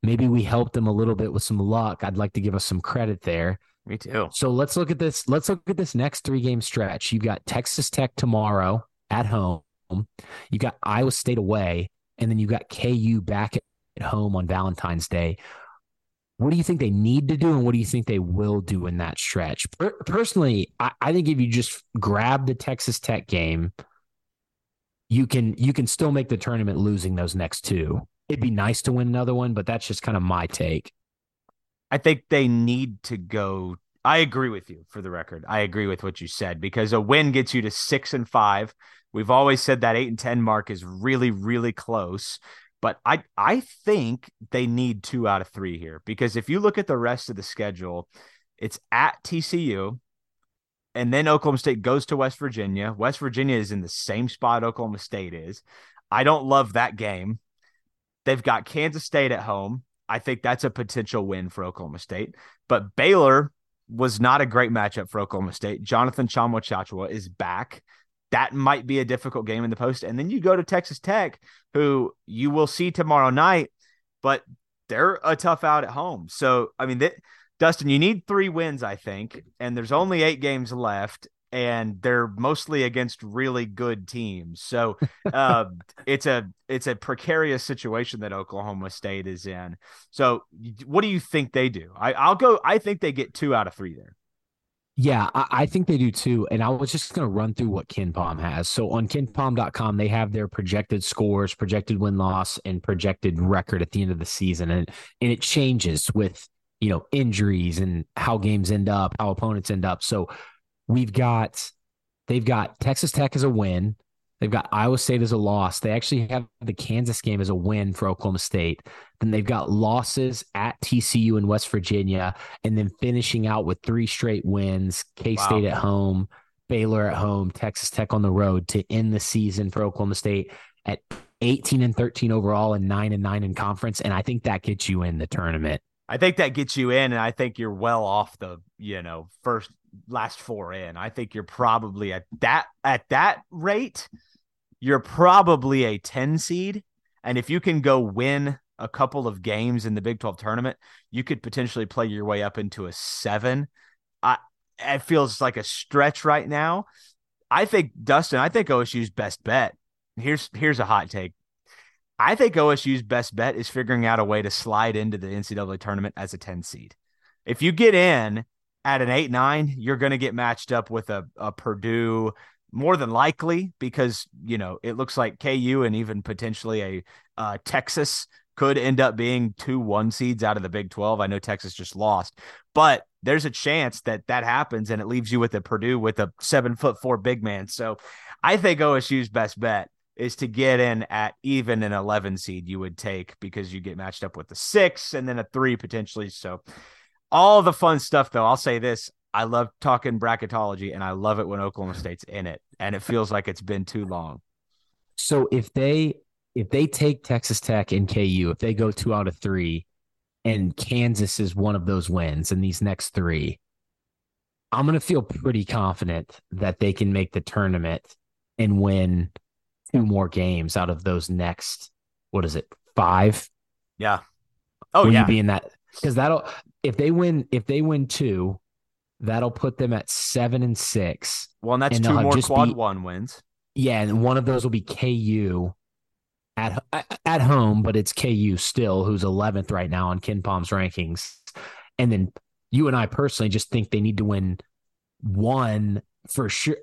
Maybe we helped them a little bit with some luck. I'd like to give us some credit there. Me too. So let's look at this. Let's look at this next three game stretch. You've got Texas Tech tomorrow at home. You got Iowa State away, and then you got KU back at home on Valentine's Day. What do you think they need to do, and what do you think they will do in that stretch? Per- personally, I, I think if you just grab the Texas Tech game, you can you can still make the tournament losing those next two. It'd be nice to win another one, but that's just kind of my take. I think they need to go. I agree with you for the record. I agree with what you said because a win gets you to six and five. We've always said that eight and 10 mark is really, really close. But I, I think they need two out of three here because if you look at the rest of the schedule, it's at TCU, and then Oklahoma State goes to West Virginia. West Virginia is in the same spot Oklahoma State is. I don't love that game. They've got Kansas State at home. I think that's a potential win for Oklahoma State. But Baylor was not a great matchup for Oklahoma State. Jonathan Tchatchoua is back. That might be a difficult game in the post. And then you go to Texas Tech, who you will see tomorrow night, but they're a tough out at home. So, I mean, th- Dustin, you need three wins, I think, and there's only eight games left and they're mostly against really good teams. So uh, it's a it's a precarious situation that Oklahoma State is in. So what do you think they do? I, I'll go. I think they get two out of three there. Yeah, I, I, think they do too. And I was just going to run through what KenPom has. So on KenPom.com, they have their projected scores, projected win loss, and projected record at the end of the season. And, and it changes with, you know, injuries and how games end up, how opponents end up. So We've got they've got Texas Tech as a win. They've got Iowa State as a loss. They actually have the Kansas game as a win for Oklahoma State. Then they've got losses at TCU and West Virginia, and then finishing out with three straight wins K State wow. at home, Baylor at home, Texas Tech on the road to end the season for Oklahoma State at 18 and 13 overall and 9 and 9 in conference. And I think that gets you in the tournament. I think that gets you in, and I think you're well off the, you know, first last four in. I think you're probably at that at that rate, you're probably a 10 seed. And if you can go win a couple of games in the Big 12 tournament, you could potentially play your way up into a seven. I it feels like a stretch right now. I think Dustin, I think OSU's best bet. Here's here's a hot take. I think OSU's best bet is figuring out a way to slide into the NCAA tournament as a 10 seed. If you get in at an 8 9, you're going to get matched up with a, a Purdue more than likely because, you know, it looks like KU and even potentially a uh, Texas could end up being two one seeds out of the Big 12. I know Texas just lost, but there's a chance that that happens and it leaves you with a Purdue with a seven foot four big man. So I think OSU's best bet is to get in at even an 11 seed you would take because you get matched up with the six and then a three potentially. So all the fun stuff though. I'll say this. I love talking bracketology and I love it when Oklahoma State's in it. And it feels like it's been too long. So if they if they take Texas Tech and KU, if they go two out of three, and Kansas is one of those wins in these next three, I'm gonna feel pretty confident that they can make the tournament and win two more games out of those next what is it five? Yeah. Oh yeah. you be in that because that'll if they win if they win two, that'll put them at seven and six. well, and that's and two more quad beat- one wins. Yeah, and one of those will be KU at at home, but it's KU still, who's 11th right now on KenPom's rankings. And then you and I personally just think they need to win one for sure.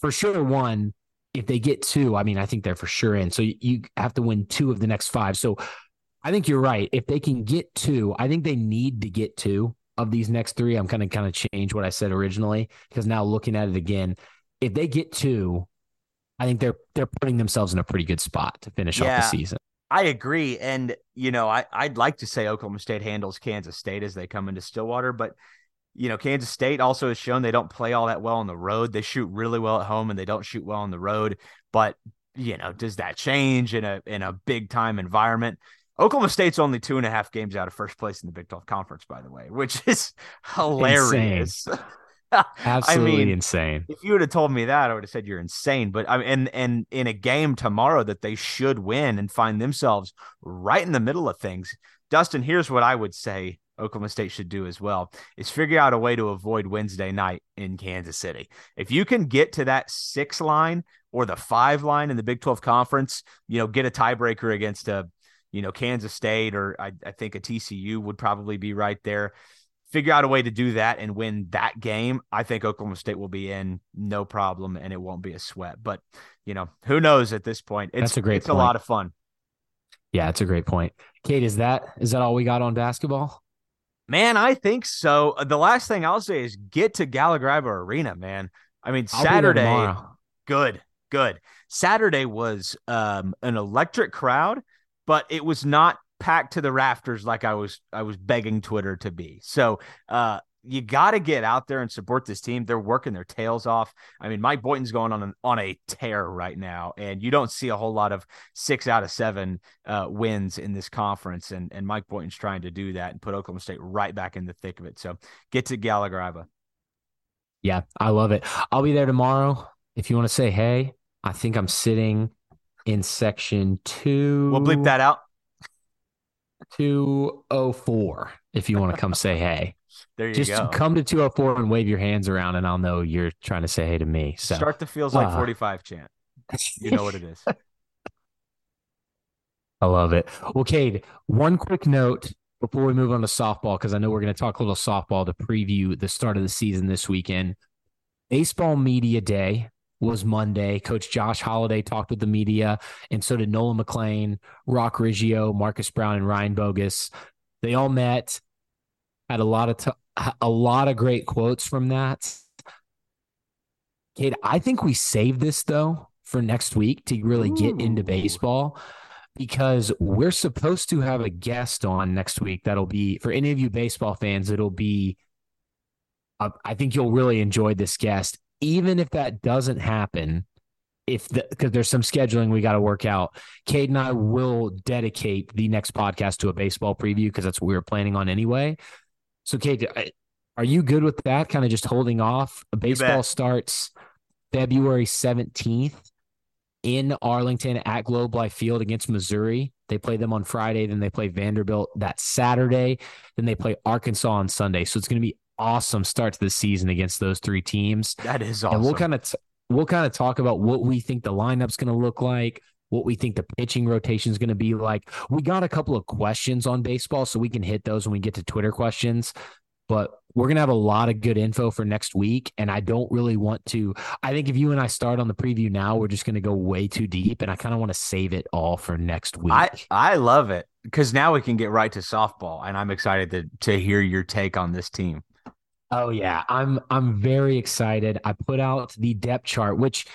For sure, one. If they get two, I mean, I think they're for sure in. So you, you have to win two of the next five. So I think you're right. If they can get two, I think they need to get two of these next three. I'm kind of kind of change what I said originally because now looking at it again, if they get two, I think they're they're putting themselves in a pretty good spot to finish off the season. I agree. And, you know, I, I'd like to say Oklahoma State handles Kansas State as they come into Stillwater, but, you know, Kansas State also has shown they don't play all that well on the road. They shoot really well at home and they don't shoot well on the road. But, you know, does that change in a in a big time environment? Oklahoma State's only two and a half games out of first place in the Big 12 conference, by the way, which is hilarious. Absolutely mean, insane. if you would have told me that, I would have said you're insane. But I mean, and and in a game tomorrow that they should win and find themselves right in the middle of things. Dustin, here's what I would say Oklahoma State should do as well is figure out a way to avoid Wednesday night in Kansas City. If you can get to that six line or the five line in the Big 12 conference, you know, get a tiebreaker against a, you know, Kansas State or I, I think a TCU would probably be right there figure out a way to do that and win that game, I think Oklahoma State will be in no problem and it won't be a sweat. But you know, who knows at this point? It's That's a great it's point. a lot of fun. Yeah, it's a great point. Cade, is that is that all we got on basketball? Man, I think so. Uh, The last thing I'll say is get to Gallagher Arena, man. I mean, I'll Saturday, good, good. Saturday was um, an electric crowd, but it was not packed to the rafters like I was I was begging Twitter to be. So uh you got to get out there and support this team. They're working their tails off. I mean, Mike Boynton's going on an, on a tear right now, and you don't see a whole lot of six out of seven uh, wins in this conference. And and Mike Boynton's trying to do that and put Oklahoma State right back in the thick of it. So get to Gallagher-Iba. Yeah, I love it. I'll be there tomorrow. If you want to say hey, I think I'm sitting in section two. We'll bleep that out. 204 if you want to come say hey. There you Just go. come to 204 and wave your hands around and I'll know you're trying to say hey to me. So Start the feels like Uh, 45 chant. You know what it is. I love it. Well, Cade, one quick note before we move on to softball, because I know we're going to talk a little softball to preview the start of the season this weekend. Baseball Media Day was Monday. Coach Josh Holliday talked with the media, and so did Nolan McLean, Roc Riggio, Marcus Brown, and Ryan Bogusz. They all met, had a lot of t- a lot of great quotes from that. Cade, I think we save this though for next week to really get into baseball because we're supposed to have a guest on next week. That'll be for any of you baseball fans. It'll be, uh, I think you'll really enjoy this guest, even if that doesn't happen. If the because there's some scheduling we got to work out. Cade and I will dedicate the next podcast to a baseball preview because that's what we were planning on anyway. So, Cade, are you good with that? Kind of just holding off. Baseball starts February 17th in Arlington at Globe Life Field against Missouri. They play them on Friday, then they play Vanderbilt that Saturday, then they play Arkansas on Sunday. So it's going to be awesome start to the season against those three teams. That is awesome. And we'll kind of t- we'll kind of talk about what we think the lineup's going to look like, what we think the pitching rotation is going to be like. We got a couple of questions on baseball, so we can hit those when we get to Twitter questions. But we're going to have a lot of good info for next week. And I don't really want to. I think if you and I start on the preview now, we're just going to go way too deep. And I kind of want to save it all for next week. I I love it because now we can get right to softball, and I'm excited to to hear your take on this team. Oh yeah, I'm I'm very excited. I put out the depth chart, which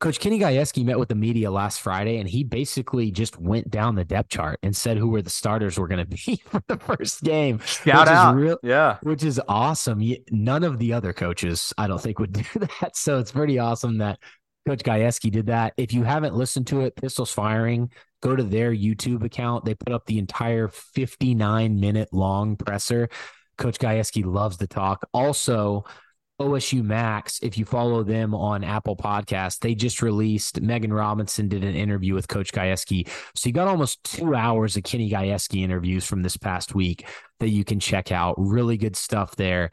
Coach Kenny Gajewski met with the media last Friday, and he basically just went down the depth chart and said who were the starters were going to be for the first game. Shout out, real, yeah, which is awesome. None of the other coaches, I don't think, would do that. So it's pretty awesome that Coach Gajewski did that. If you haven't listened to it, Pistols Firing, go to their YouTube account. They put up the entire 59 minute long presser. Coach Gajewski loves to talk. Also, OSU Max, if you follow them on Apple Podcasts, they just released Megan Robinson did an interview with Coach Gajewski. So you got almost two hours of Kenny Gajewski interviews from this past week that you can check out. Really good stuff there.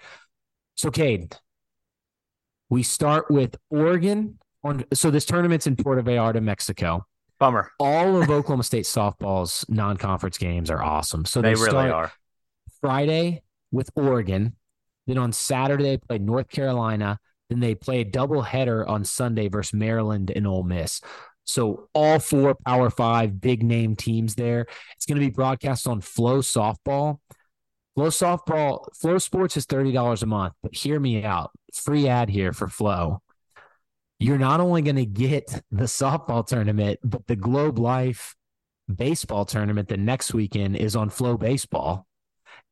So, Cade, we start with Oregon on so this tournament's in Puerto Vallarta, Mexico. Bummer. All of Oklahoma State softball's non-conference games are awesome. So they, they really are. Friday with Oregon then on Saturday, they play North Carolina. Then they play a double header on Sunday versus Maryland and Ole Miss. So all four Power Five big name teams there. It's going to be broadcast on Flow Softball. Flow Softball, Flow Sports is thirty dollars a month. But hear me out. Free ad here for Flow. You're not only going to get the softball tournament, but the Globe Life baseball tournament the next weekend is on Flow Baseball,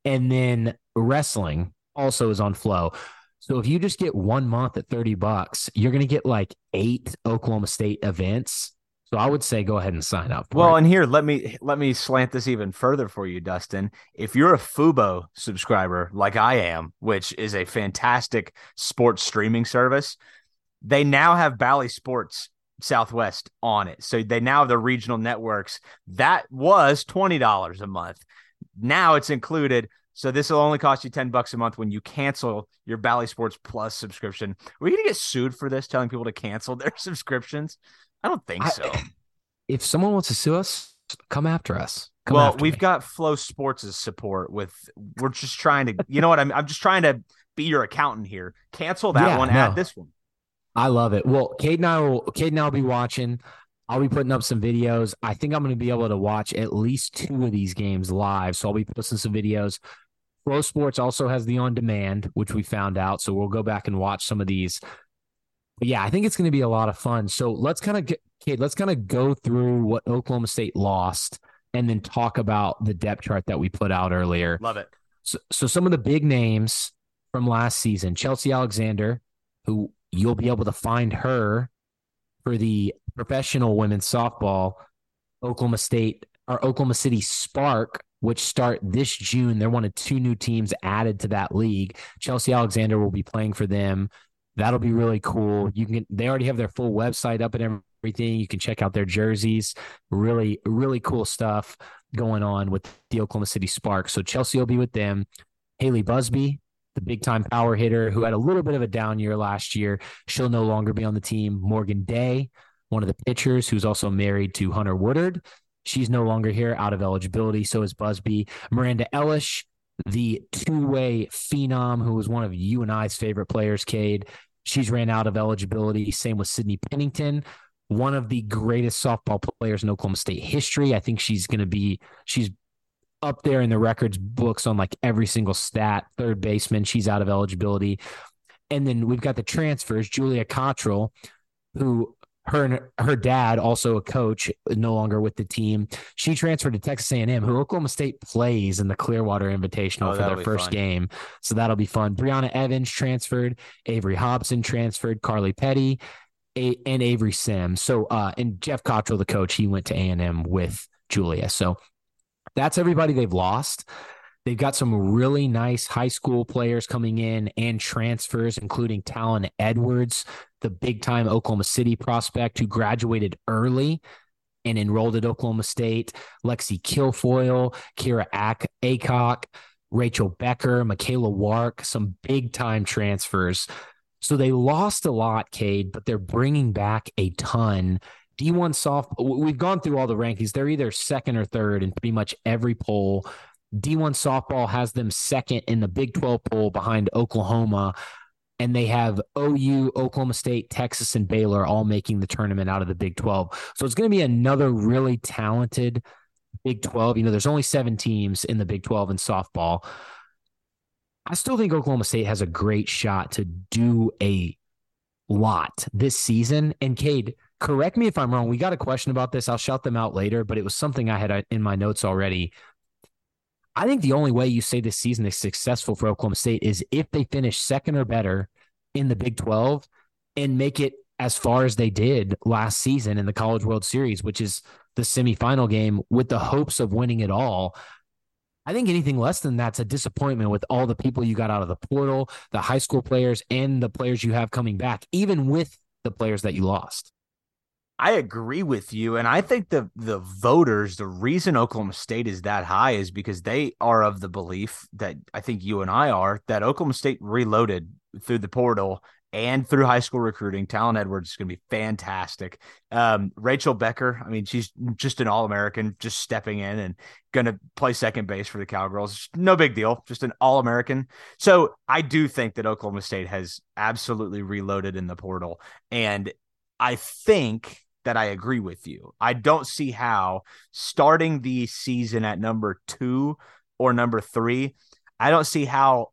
and then wrestling also is on Flow. So if you just get one month at 30 bucks, you're going to get like eight Oklahoma State events. So I would say go ahead and sign up. well, it. and here let me let me slant this even further for you, Dustin. If you're a Fubo subscriber like I am, which is a fantastic sports streaming service, they now have Bally Sports Southwest on it. So they now have the regional networks. That was $20 a month. Now it's included so this will only cost you 10 bucks a month when you cancel your Bally Sports Plus subscription. Are we going to get sued for this telling people to cancel their subscriptions? I don't think so. I, if someone wants to sue us, come after us. Come well, after we've me. got Flow Sports' support with we're just trying to you know what I'm I'm just trying to be your accountant here. Cancel that yeah, one, no. add this one. I love it. Well, Cade and I will Cade and I will be watching. I'll be putting up some videos. I think I'm going to be able to watch at least two of these games live. So I'll be posting some videos. Flow Sports also has the on demand, which we found out. So we'll go back and watch some of these. But yeah, I think it's going to be a lot of fun. So let's kind of get, Cade, let's kind of go through what Oklahoma State lost and then talk about the depth chart that we put out earlier. Love it. So, so some of the big names from last season Chelsea Alexander, who you'll be able to find her for the professional women's softball, Oklahoma State or Oklahoma City Spark which start this June. They're one of two new teams added to that league. Chelsea Alexander will be playing for them. That'll be really cool. You can they already have their full website up and everything. You can check out their jerseys. Really, really cool stuff going on with the Oklahoma City Sparks. So Chelsea will be with them. Haley Busby, the big time power hitter who had a little bit of a down year last year, she'll no longer be on the team. Morgan Day, one of the pitchers who's also married to Hunter Woodard, She's no longer here, out of eligibility. So is Busby. Miranda Elish, the two way phenom who was one of you and I's favorite players, Cade. She's ran out of eligibility. Same with Sydney Pennington, one of the greatest softball players in Oklahoma State history. I think she's going to be, she's up there in the records books on like every single stat. Third baseman, she's out of eligibility. And then we've got the transfers, Julia Cottrell, who her and her dad, also a coach, no longer with the team. She transferred to Texas A&M, who Oklahoma State plays in the Clearwater Invitational oh, for their first fun. game. So that'll be fun. Brianna Evans transferred, Avery Hobson transferred, Carly Petty, a- and Avery Sims. So uh, and Jeff Cottrell, the coach, he went to A&M with Julia. So that's everybody they've lost. They've got some really nice high school players coming in and transfers, including Tallen Edwards, the big time Oklahoma City prospect who graduated early and enrolled at Oklahoma State, Lexi Kilfoyle, Kira Ack- Acock, Rachel Becker, Michaela Wark, some big time transfers. So they lost a lot, Cade, but they're bringing back a ton. D1 soft, we've gone through all the rankings. They're either second or third in pretty much every poll. D1 softball has them second in the Big 12 poll behind Oklahoma. And they have OU, Oklahoma State, Texas, and Baylor all making the tournament out of the Big 12. So it's going to be another really talented Big 12. You know, there's only seven teams in the Big 12 in softball. I still think Oklahoma State has a great shot to do a lot this season. And Cade, correct me if I'm wrong. We got a question about this. I'll shout them out later, but it was something I had uh, in my notes already. I think the only way you say this season is successful for Oklahoma State is if they finish second or better in the Big 12 and make it as far as they did last season in the College World Series, which is the semifinal game with the hopes of winning it all. I think anything less than that's a disappointment with all the people you got out of the portal, the high school players, and the players you have coming back, even with the players that you lost. I agree with you. And I think the the voters, the reason Oklahoma State is that high is because they are of the belief that I think you and I are that Oklahoma State reloaded through the portal and through high school recruiting. Tallen Edwards is going to be fantastic. Um, Rachel Becker, I mean, she's just an All American, just stepping in and going to play second base for the Cowgirls. No big deal, just an All American. So I do think that Oklahoma State has absolutely reloaded in the portal. And I think that I agree with you. I don't see how starting the season at number two or number three, I don't see how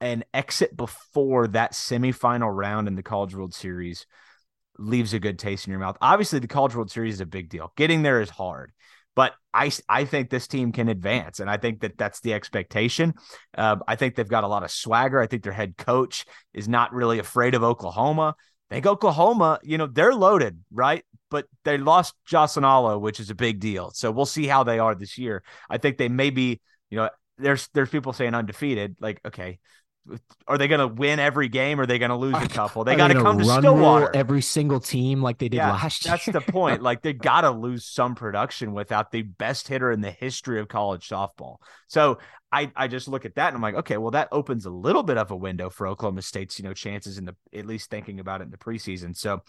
an exit before that semifinal round in the College World Series leaves a good taste in your mouth. Obviously, the College World Series is a big deal. Getting there is hard, but I I think this team can advance, and I think that that's the expectation. Uh, I think they've got a lot of swagger. I think their head coach is not really afraid of Oklahoma. Think Oklahoma, you know, they're loaded, right? But they lost Jocelyn which is a big deal. So we'll see how they are this year. I think they may be, you know, there's there's people saying undefeated. Like, okay, are they going to win every game or are they going to lose a couple? They got to come to Stillwater. Every single team like they did yeah, last year. That's the point. Like they got to lose some production without the best hitter in the history of college softball. So I, I just look at that and I'm like, okay, well, that opens a little bit of a window for Oklahoma State's, you know, chances in the, at least thinking about it in the preseason. So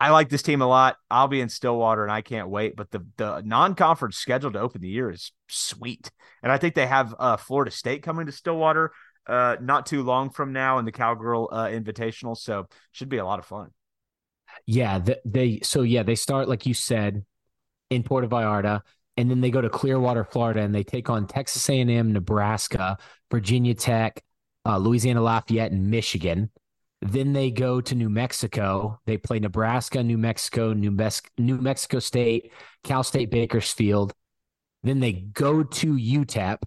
I like this team a lot. I'll be in Stillwater and I can't wait. But the the non conference schedule to open the year is sweet, and I think they have uh, Florida State coming to Stillwater uh, not too long from now in the Cowgirl uh, Invitational. So should be a lot of fun. Yeah, the, they so yeah they start like you said in Puerto Vallarta, and then they go to Clearwater, Florida, and they take on Texas A&M, Nebraska, Virginia Tech, uh, Louisiana Lafayette, and Michigan. Then they go to New Mexico. They play Nebraska, New Mexico, New, New Mexico State, Cal State Bakersfield. Then they go to UTEP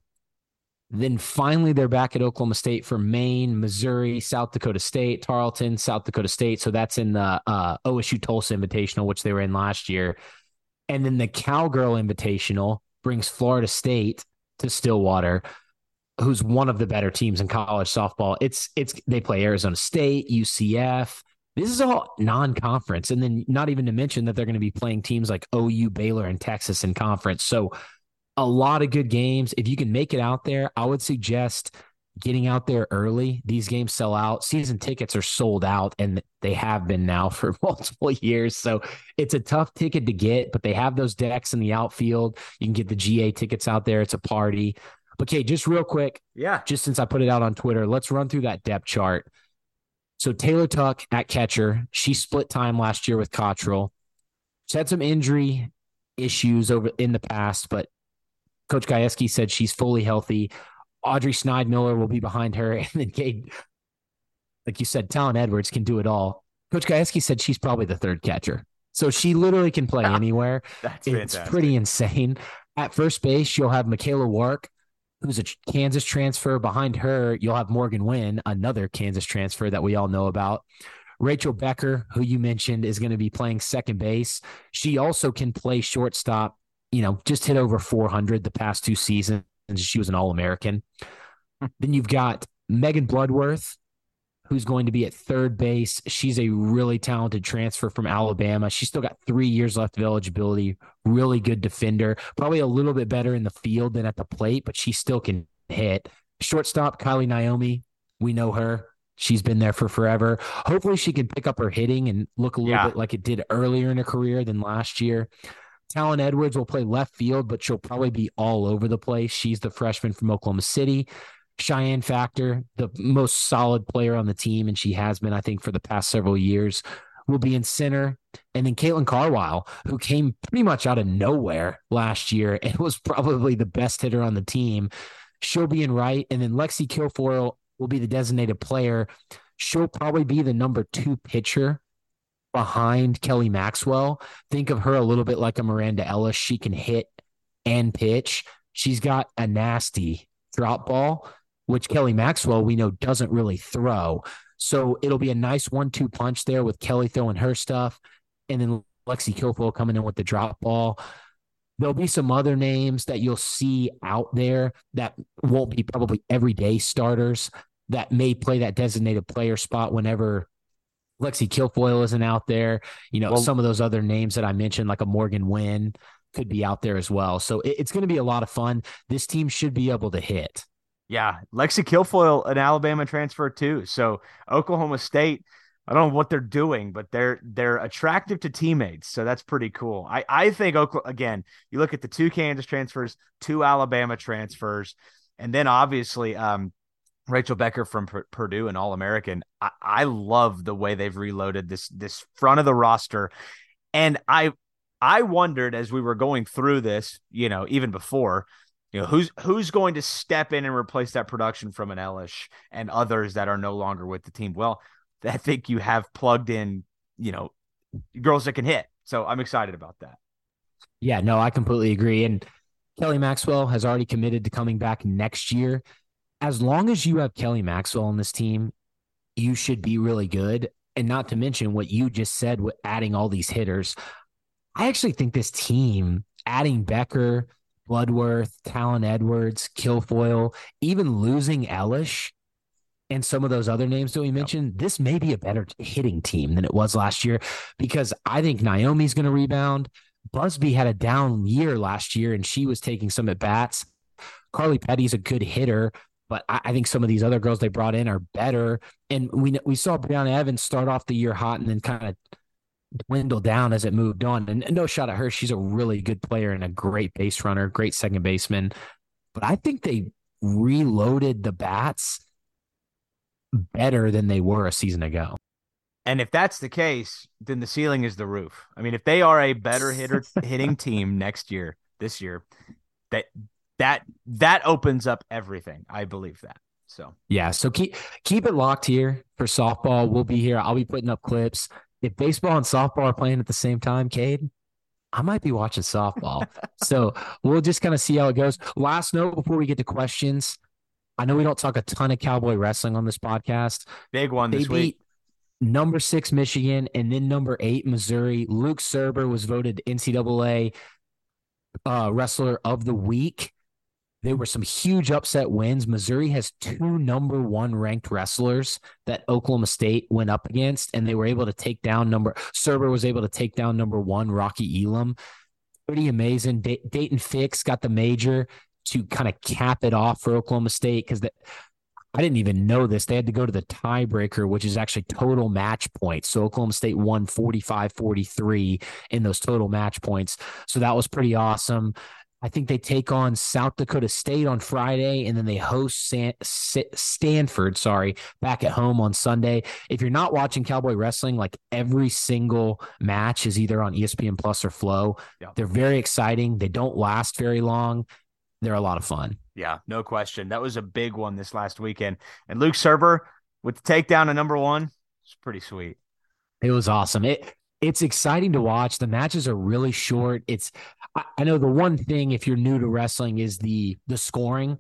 then finally, they're back at Oklahoma State for Maine, Missouri, South Dakota State, Tarleton, South Dakota State. So that's in the uh, OSU Tulsa Invitational, which they were in last year. And then the Cowgirl Invitational brings Florida State to Stillwater, who's one of the better teams in college softball. It's it's they play Arizona State, UCF. This is all non-conference, and then not even to mention that they're going to be playing teams like OU, Baylor, and Texas in conference. So a lot of good games. If you can make it out there, I would suggest getting out there early. These games sell out. Season tickets are sold out, and they have been now for multiple years. So it's a tough ticket to get, but they have those decks in the outfield. You can get the GA tickets out there. It's a party. Okay, just real quick. Yeah. Just since I put it out on Twitter, let's run through that depth chart. So Taylor Tuck at catcher, she split time last year with Cottrell. She had some injury issues over in the past, but Coach Gajewski said she's fully healthy. Audrey Snide Miller will be behind her. And then Kate, like you said, Tallen Edwards can do it all. Coach Gajewski said she's probably the third catcher. So she literally can play ah, anywhere. That's it's fantastic. pretty insane. At first base, you'll have Michaela Wark, who's a Kansas transfer. Behind her, you'll have Morgan Wynn, another Kansas transfer that we all know about. Rachel Becker, who you mentioned, is going to be playing second base. She also can play shortstop you know, just hit over 400 the past two seasons. And she was an All American. then you've got Megan Bloodworth, who's going to be at third base. She's a really talented transfer from Alabama. She's still got three years left of eligibility. Really good defender. Probably a little bit better in the field than at the plate, but she still can hit. Shortstop, Kiley Naomi. We know her. She's been there for forever. Hopefully, she can pick up her hitting and look a little yeah. bit like it did earlier in her career than last year. Tallen Edwards will play left field, but she'll probably be all over the place. She's the freshman from Oklahoma City. Chyenne Factor, the most solid player on the team, and she has been, I think, for the past several years, will be in center. And then Caitlin Carwile, who came pretty much out of nowhere last year and was probably the best hitter on the team. She'll be in right. And then Lexi Kilfoyle will be the designated player. She'll probably be the number two pitcher behind Kelly Maxwell. Think of her a little bit like a Miranda Elish. She can hit and pitch. She's got a nasty drop ball, which Kelly Maxwell we know doesn't really throw. So it'll be a nice one-two punch there with Kelly throwing her stuff, and then Lexi Kilfoyle coming in with the drop ball. There'll be some other names that you'll see out there that won't be probably everyday starters that may play that designated player spot whenever Lexi Kilfoyle isn't out there. You know, Well- some of those other names that I mentioned, like a Morgan Wynn, could be out there as well. So it- it's going to be a lot of fun. This team should be able to hit. Yeah, Lexi Kilfoyle, an Alabama transfer too. So Oklahoma State, I don't know what they're doing, but they're they're attractive to teammates. So that's pretty cool. I I think Oklahoma again. You look at the two Kansas transfers, two Alabama transfers, and then obviously um, Rachel Becker from P- Purdue, an All American. I, I love the way they've reloaded this this front of the roster, and I I wondered as we were going through this, you know, even before you know who's who's going to step in and replace that production from an Elish and others that are no longer with the team. Well, I think you have plugged in, you know, girls that can hit. So I'm excited about that. Yeah, no, I completely agree. And Kelly Maxwell has already committed to coming back next year. As long as you have Kelly Maxwell on this team, you should be really good. And not to mention what you just said with adding all these hitters. I actually think this team, adding Becker, Bloodworth, Tallen Edwards, Kilfoyle, even losing Elish and some of those other names that we mentioned, this may be a better hitting team than it was last year because I think Naomi's going to rebound. Busby had a down year last year and she was taking some at bats. Carly Petty's a good hitter, but I, I think some of these other girls they brought in are better. And we we saw Brianna Evans start off the year hot and then kind of dwindle down as it moved on. And, and no shot at her. She's a really good player and a great base runner, great second baseman. But I think they reloaded the bats better than they were a season ago. And if that's the case, then the ceiling is the roof. I mean, if they are a better hitter hitting team next year, this year, that that that opens up everything. I believe that. So Yeah, so keep keep it locked here for softball. We'll be here. I'll be putting up clips. If baseball and softball are playing at the same time, Cade, I might be watching softball. so we'll just kind of see how it goes. Last note before we get to questions. I know we don't talk a ton of cowboy wrestling on this podcast. big one They this beat week. number six Michigan and then number eight Missouri. Luke Surber was voted NCAA uh, wrestler of the week. There were some huge upset wins. Missouri has two number one ranked wrestlers that Oklahoma State went up against, and they were able to take down number. Surber was able to take down number one Rocky Elam. Pretty amazing. Da- Dayton Fix got the major to kind of cap it off for Oklahoma State because I didn't even know this. They had to go to the tiebreaker, which is actually total match points. So Oklahoma State won 45 43 in those total match points. So that was pretty awesome. I think they take on South Dakota State on Friday and then they host San- Stanford, sorry, back at home on Sunday. If you're not watching Cowboy Wrestling, like every single match is either on ESPN Plus or Flow. Yeah. They're very exciting. They don't last very long. They're a lot of fun. Yeah, no question. That was a big one this last weekend. And Luke Surber with the takedown to number one, it's pretty sweet. It was awesome. It it's exciting to watch. The matches are really short. It's I, I know the one thing if you're new to wrestling is the the scoring.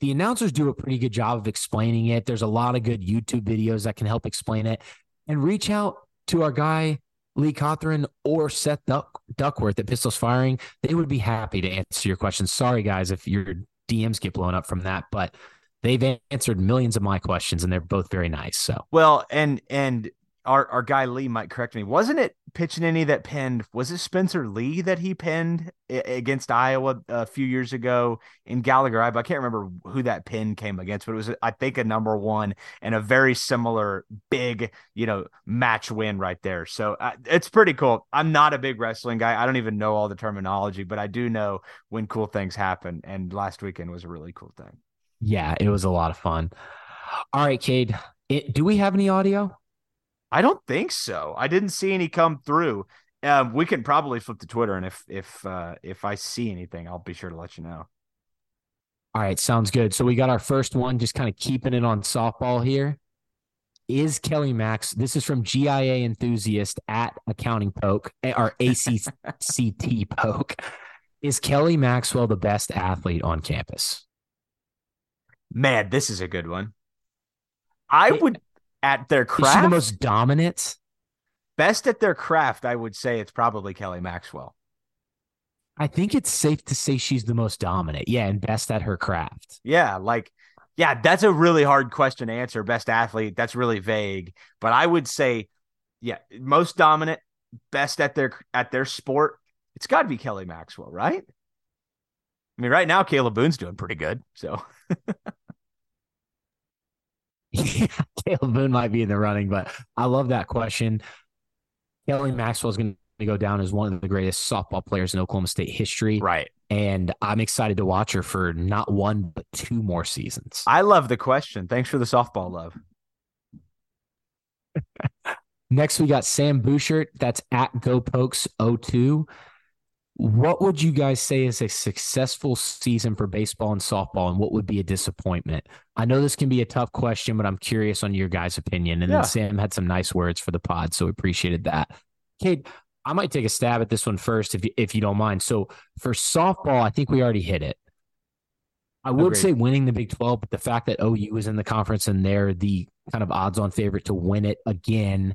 The announcers do a pretty good job of explaining it. There's a lot of good YouTube videos that can help explain it. And reach out to our guy Lee Cothran or Seth Duck, Duckworth at Pistols Firing. They would be happy to answer your questions. Sorry guys if your DMs get blown up from that, but they've answered millions of my questions and they're both very nice. So Well, and and our our guy Lee might correct me. Wasn't it Piccininni that pinned? Was it Spencer Lee that he pinned against Iowa a few years ago in Gallagher? I I can't remember who that pin came against, but it was I think a number one and a very similar big you know match win right there. So uh, it's pretty cool. I'm not a big wrestling guy. I don't even know all the terminology, but I do know when cool things happen. And last weekend was a really cool thing. Yeah, it was a lot of fun. All right, Cade, it, do we have any audio? I don't think so. I didn't see any come through. Um, we can probably flip to Twitter, and if if uh, if I see anything, I'll be sure to let you know. All right, sounds good. So we got our first one, just kind of keeping it on softball here. is Kelly Max? This is from GIA enthusiast at accounting poke eh, or ACCT poke. Is Kelly Maxwell the best athlete on campus? Man, this is a good one. I would at their Is she craft the most dominant? best at their craft. I would say it's probably Kelly Maxwell. I think it's safe to say she's the most dominant. Yeah, and best at her craft. Yeah, like yeah, that's a really hard question to answer. Best athlete, that's really vague, but I would say yeah, most dominant, best at their at their sport. It's got to be Kelly Maxwell, right? I mean, right now Kalib Boone's doing pretty good. So Yeah, Kalib Boone might be in the running, but I love that question. Kelly Maxwell is going to go down as one of the greatest softball players in Oklahoma State history. right. And I'm excited to watch her for not one, but two more seasons. I love the question. Thanks for the softball love. Next, we got Sam Bouchert. That's at GoPokes02. What would you guys say is a successful season for baseball and softball, and what would be a disappointment? I know this can be a tough question, but I'm curious on your guys' opinion. And Yeah. then Sam had some nice words for the pod, so we appreciated that. Cade, I might take a stab at this one first, if you, if you don't mind. So for softball, I think we already hit it. I would Agreed. say winning the Big 12, but the fact that OU is in the conference and they're the kind of odds on favorite to win it again,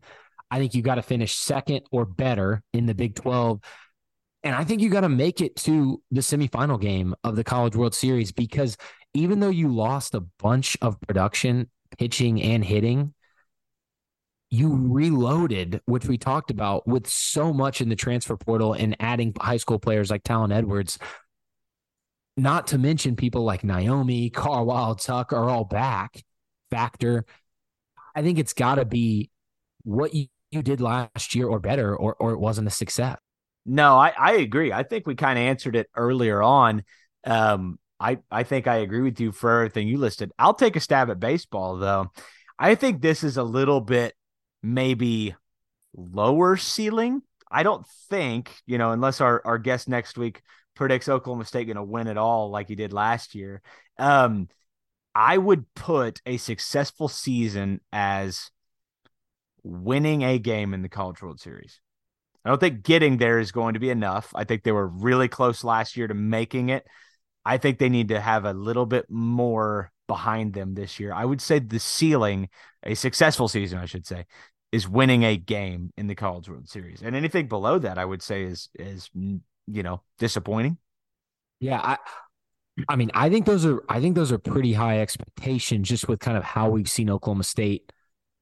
I think you got to finish second or better in the Big 12. And I think you got to make it to the semifinal game of the College World Series because even though you lost a bunch of production, pitching and hitting, you reloaded, which we talked about, with so much in the transfer portal and adding high school players like Tallen Edwards. Not to mention people like Naomi, Carlisle, Tuck are all back. Factor. I think it's got to be what you, you did last year or better, or or it wasn't a success. No, I, I agree. I think we kind of answered it earlier on. Um, I, I think I agree with you for everything you listed. I'll take a stab at baseball, though. I think this is a little bit maybe lower ceiling. I don't think, you know, unless our, our guest next week predicts Oklahoma State going to win it all like he did last year. Um, I would put a successful season as winning a game in the College World Series. I don't think getting there is going to be enough. I think they were really close last year to making it. I think they need to have a little bit more behind them this year. I would say the ceiling, a successful season, I should say, is winning a game in the College World Series. And anything below that, I would say is is you know disappointing. Yeah, I I mean, I think those are I think those are pretty high expectations just with kind of how we've seen Oklahoma State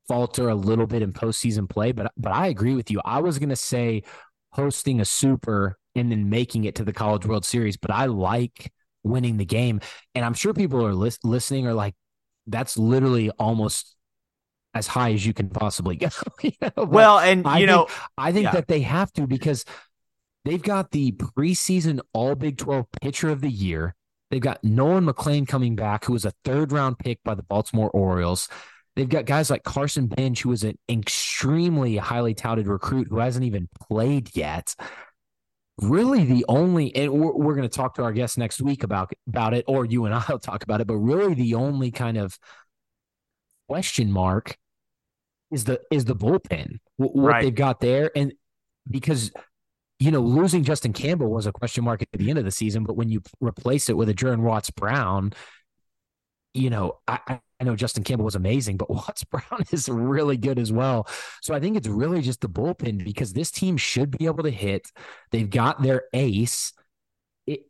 falter a little bit in postseason play. But but I agree with you. I was gonna say hosting a super and then making it to the College World Series, but I like winning the game. And I'm sure people are lis- listening are like, that's literally almost as high as you can possibly go. you know? Well, and I you know, I think Yeah. that they have to because they've got the preseason All Big 12 pitcher of the year. They've got Nolan McLean coming back, who was a third round pick by the Baltimore Orioles. They've got guys like Carson Benge, who is an extremely highly touted recruit who hasn't even played yet. Really, the only, and we're, we're going to talk to our guest next week about, about it, or you and I will talk about it, but really the only kind of question mark is the is the bullpen. Wh- What Right. they've got there, and because you know losing Justin Campbell was a question mark at the end of the season, but when you replace it with a Jaron Watts Brown, you know I, I know Justin Campbell was amazing, but Watts Brown is really good as well. So I think it's really just the bullpen because this team should be able to hit. They've got their ace. It,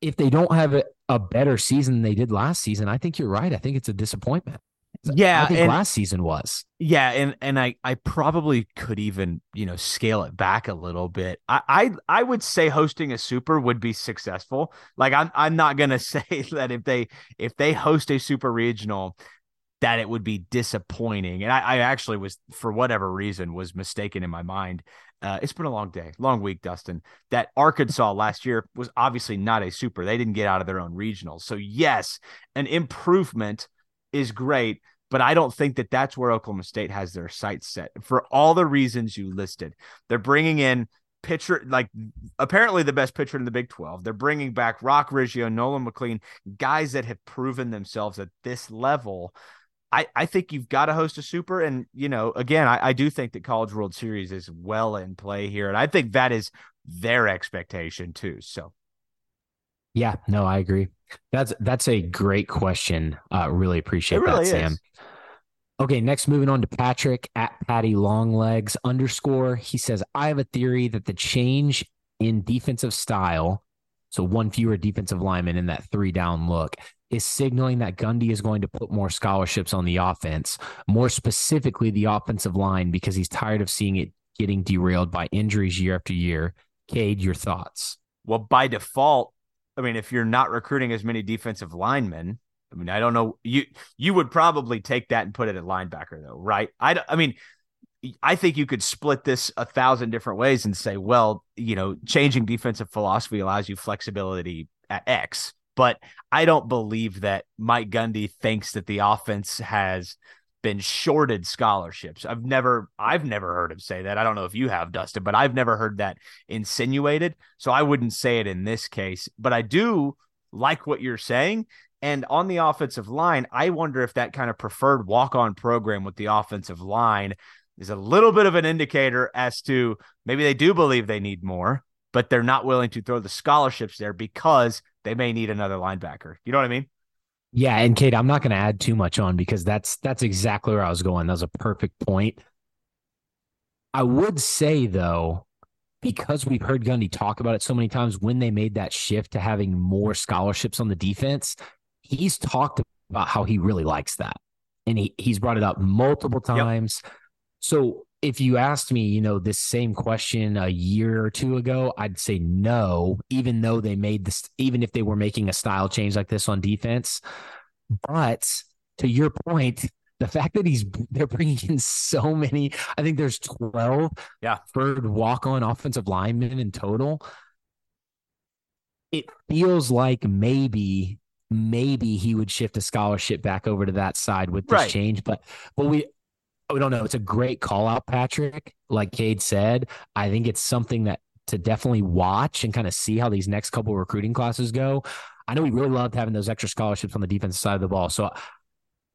if they don't have a, a better season than they did last season, I think you're right. I think it's a disappointment. Yeah, I think and last season was. Yeah, and and I I probably could even you know scale it back a little bit. I I I would say hosting a super would be successful. Like I'm I'm not gonna say that if they if they host a super regional that it would be disappointing. And I, I actually was for whatever reason was mistaken in my mind. Uh, it's been a long day, long week, Dustin. That Arkansas last year was obviously not a super. They didn't get out of their own regionals. So yes, an improvement is great, but I don't think that that's where Oklahoma State has their sights set for all the reasons you listed. They're bringing in pitcher, like apparently the best pitcher in the Big 12. They're bringing back Roc Riggio, Nolan McLean, guys that have proven themselves at this level. I, I think you've got to host a super. And, you know, again, I, I do think that College World Series is well in play here. And I think that is their expectation too. So, yeah, no, I agree. That's that's a great question. Uh, really appreciate really that, is. Sam. Okay, next moving on to Patrick at Patty Longlegs underscore. He says, I have a theory that the change in defensive style, so one fewer defensive lineman in that three down look, is signaling that Gundy is going to put more scholarships on the offense, more specifically the offensive line, because he's tired of seeing it getting derailed by injuries year after year. Cade, your thoughts? Well, by default, I mean, if you're not recruiting as many defensive linemen, I mean, I don't know. You you would probably take that and put it at linebacker, though, right? I I mean, I think you could split this a thousand different ways and say, well, you know, changing defensive philosophy allows you flexibility at X. But I don't believe that Mike Gundy thinks that the offense has been shorted scholarships. I've never I've never heard him say that. I don't know if you have, Dustin, but I've never heard that insinuated. So I wouldn't say it in this case. But I do like what you're saying. And on the offensive line, I wonder if that kind of preferred walk-on program with the offensive line is a little bit of an indicator as to maybe they do believe they need more, but they're not willing to throw the scholarships there because they may need another linebacker. You know what I mean? Yeah, and Cade, I'm not going to add too much on because that's that's exactly where I was going. That was a perfect point. I would say though, because we've heard Gundy talk about it so many times when they made that shift to having more scholarships on the defense, he's talked about how he really likes that. And he he's brought it up multiple times. Yep. So if you asked me, you know, this same question a year or two ago, I'd say no, even though they made this, even if they were making a style change like this on defense. But to your point, the fact that he's they're bringing in so many, I think there's 12 yeah. third walk on offensive linemen in total. It feels like maybe maybe he would shift a scholarship back over to that side with this right. change. But but we we don't know. It's a great call out, Patrick. Like Cade said, I think it's something that to definitely watch and kind of see how these next couple recruiting classes go. I know we really loved having those extra scholarships on the defensive side of the ball. So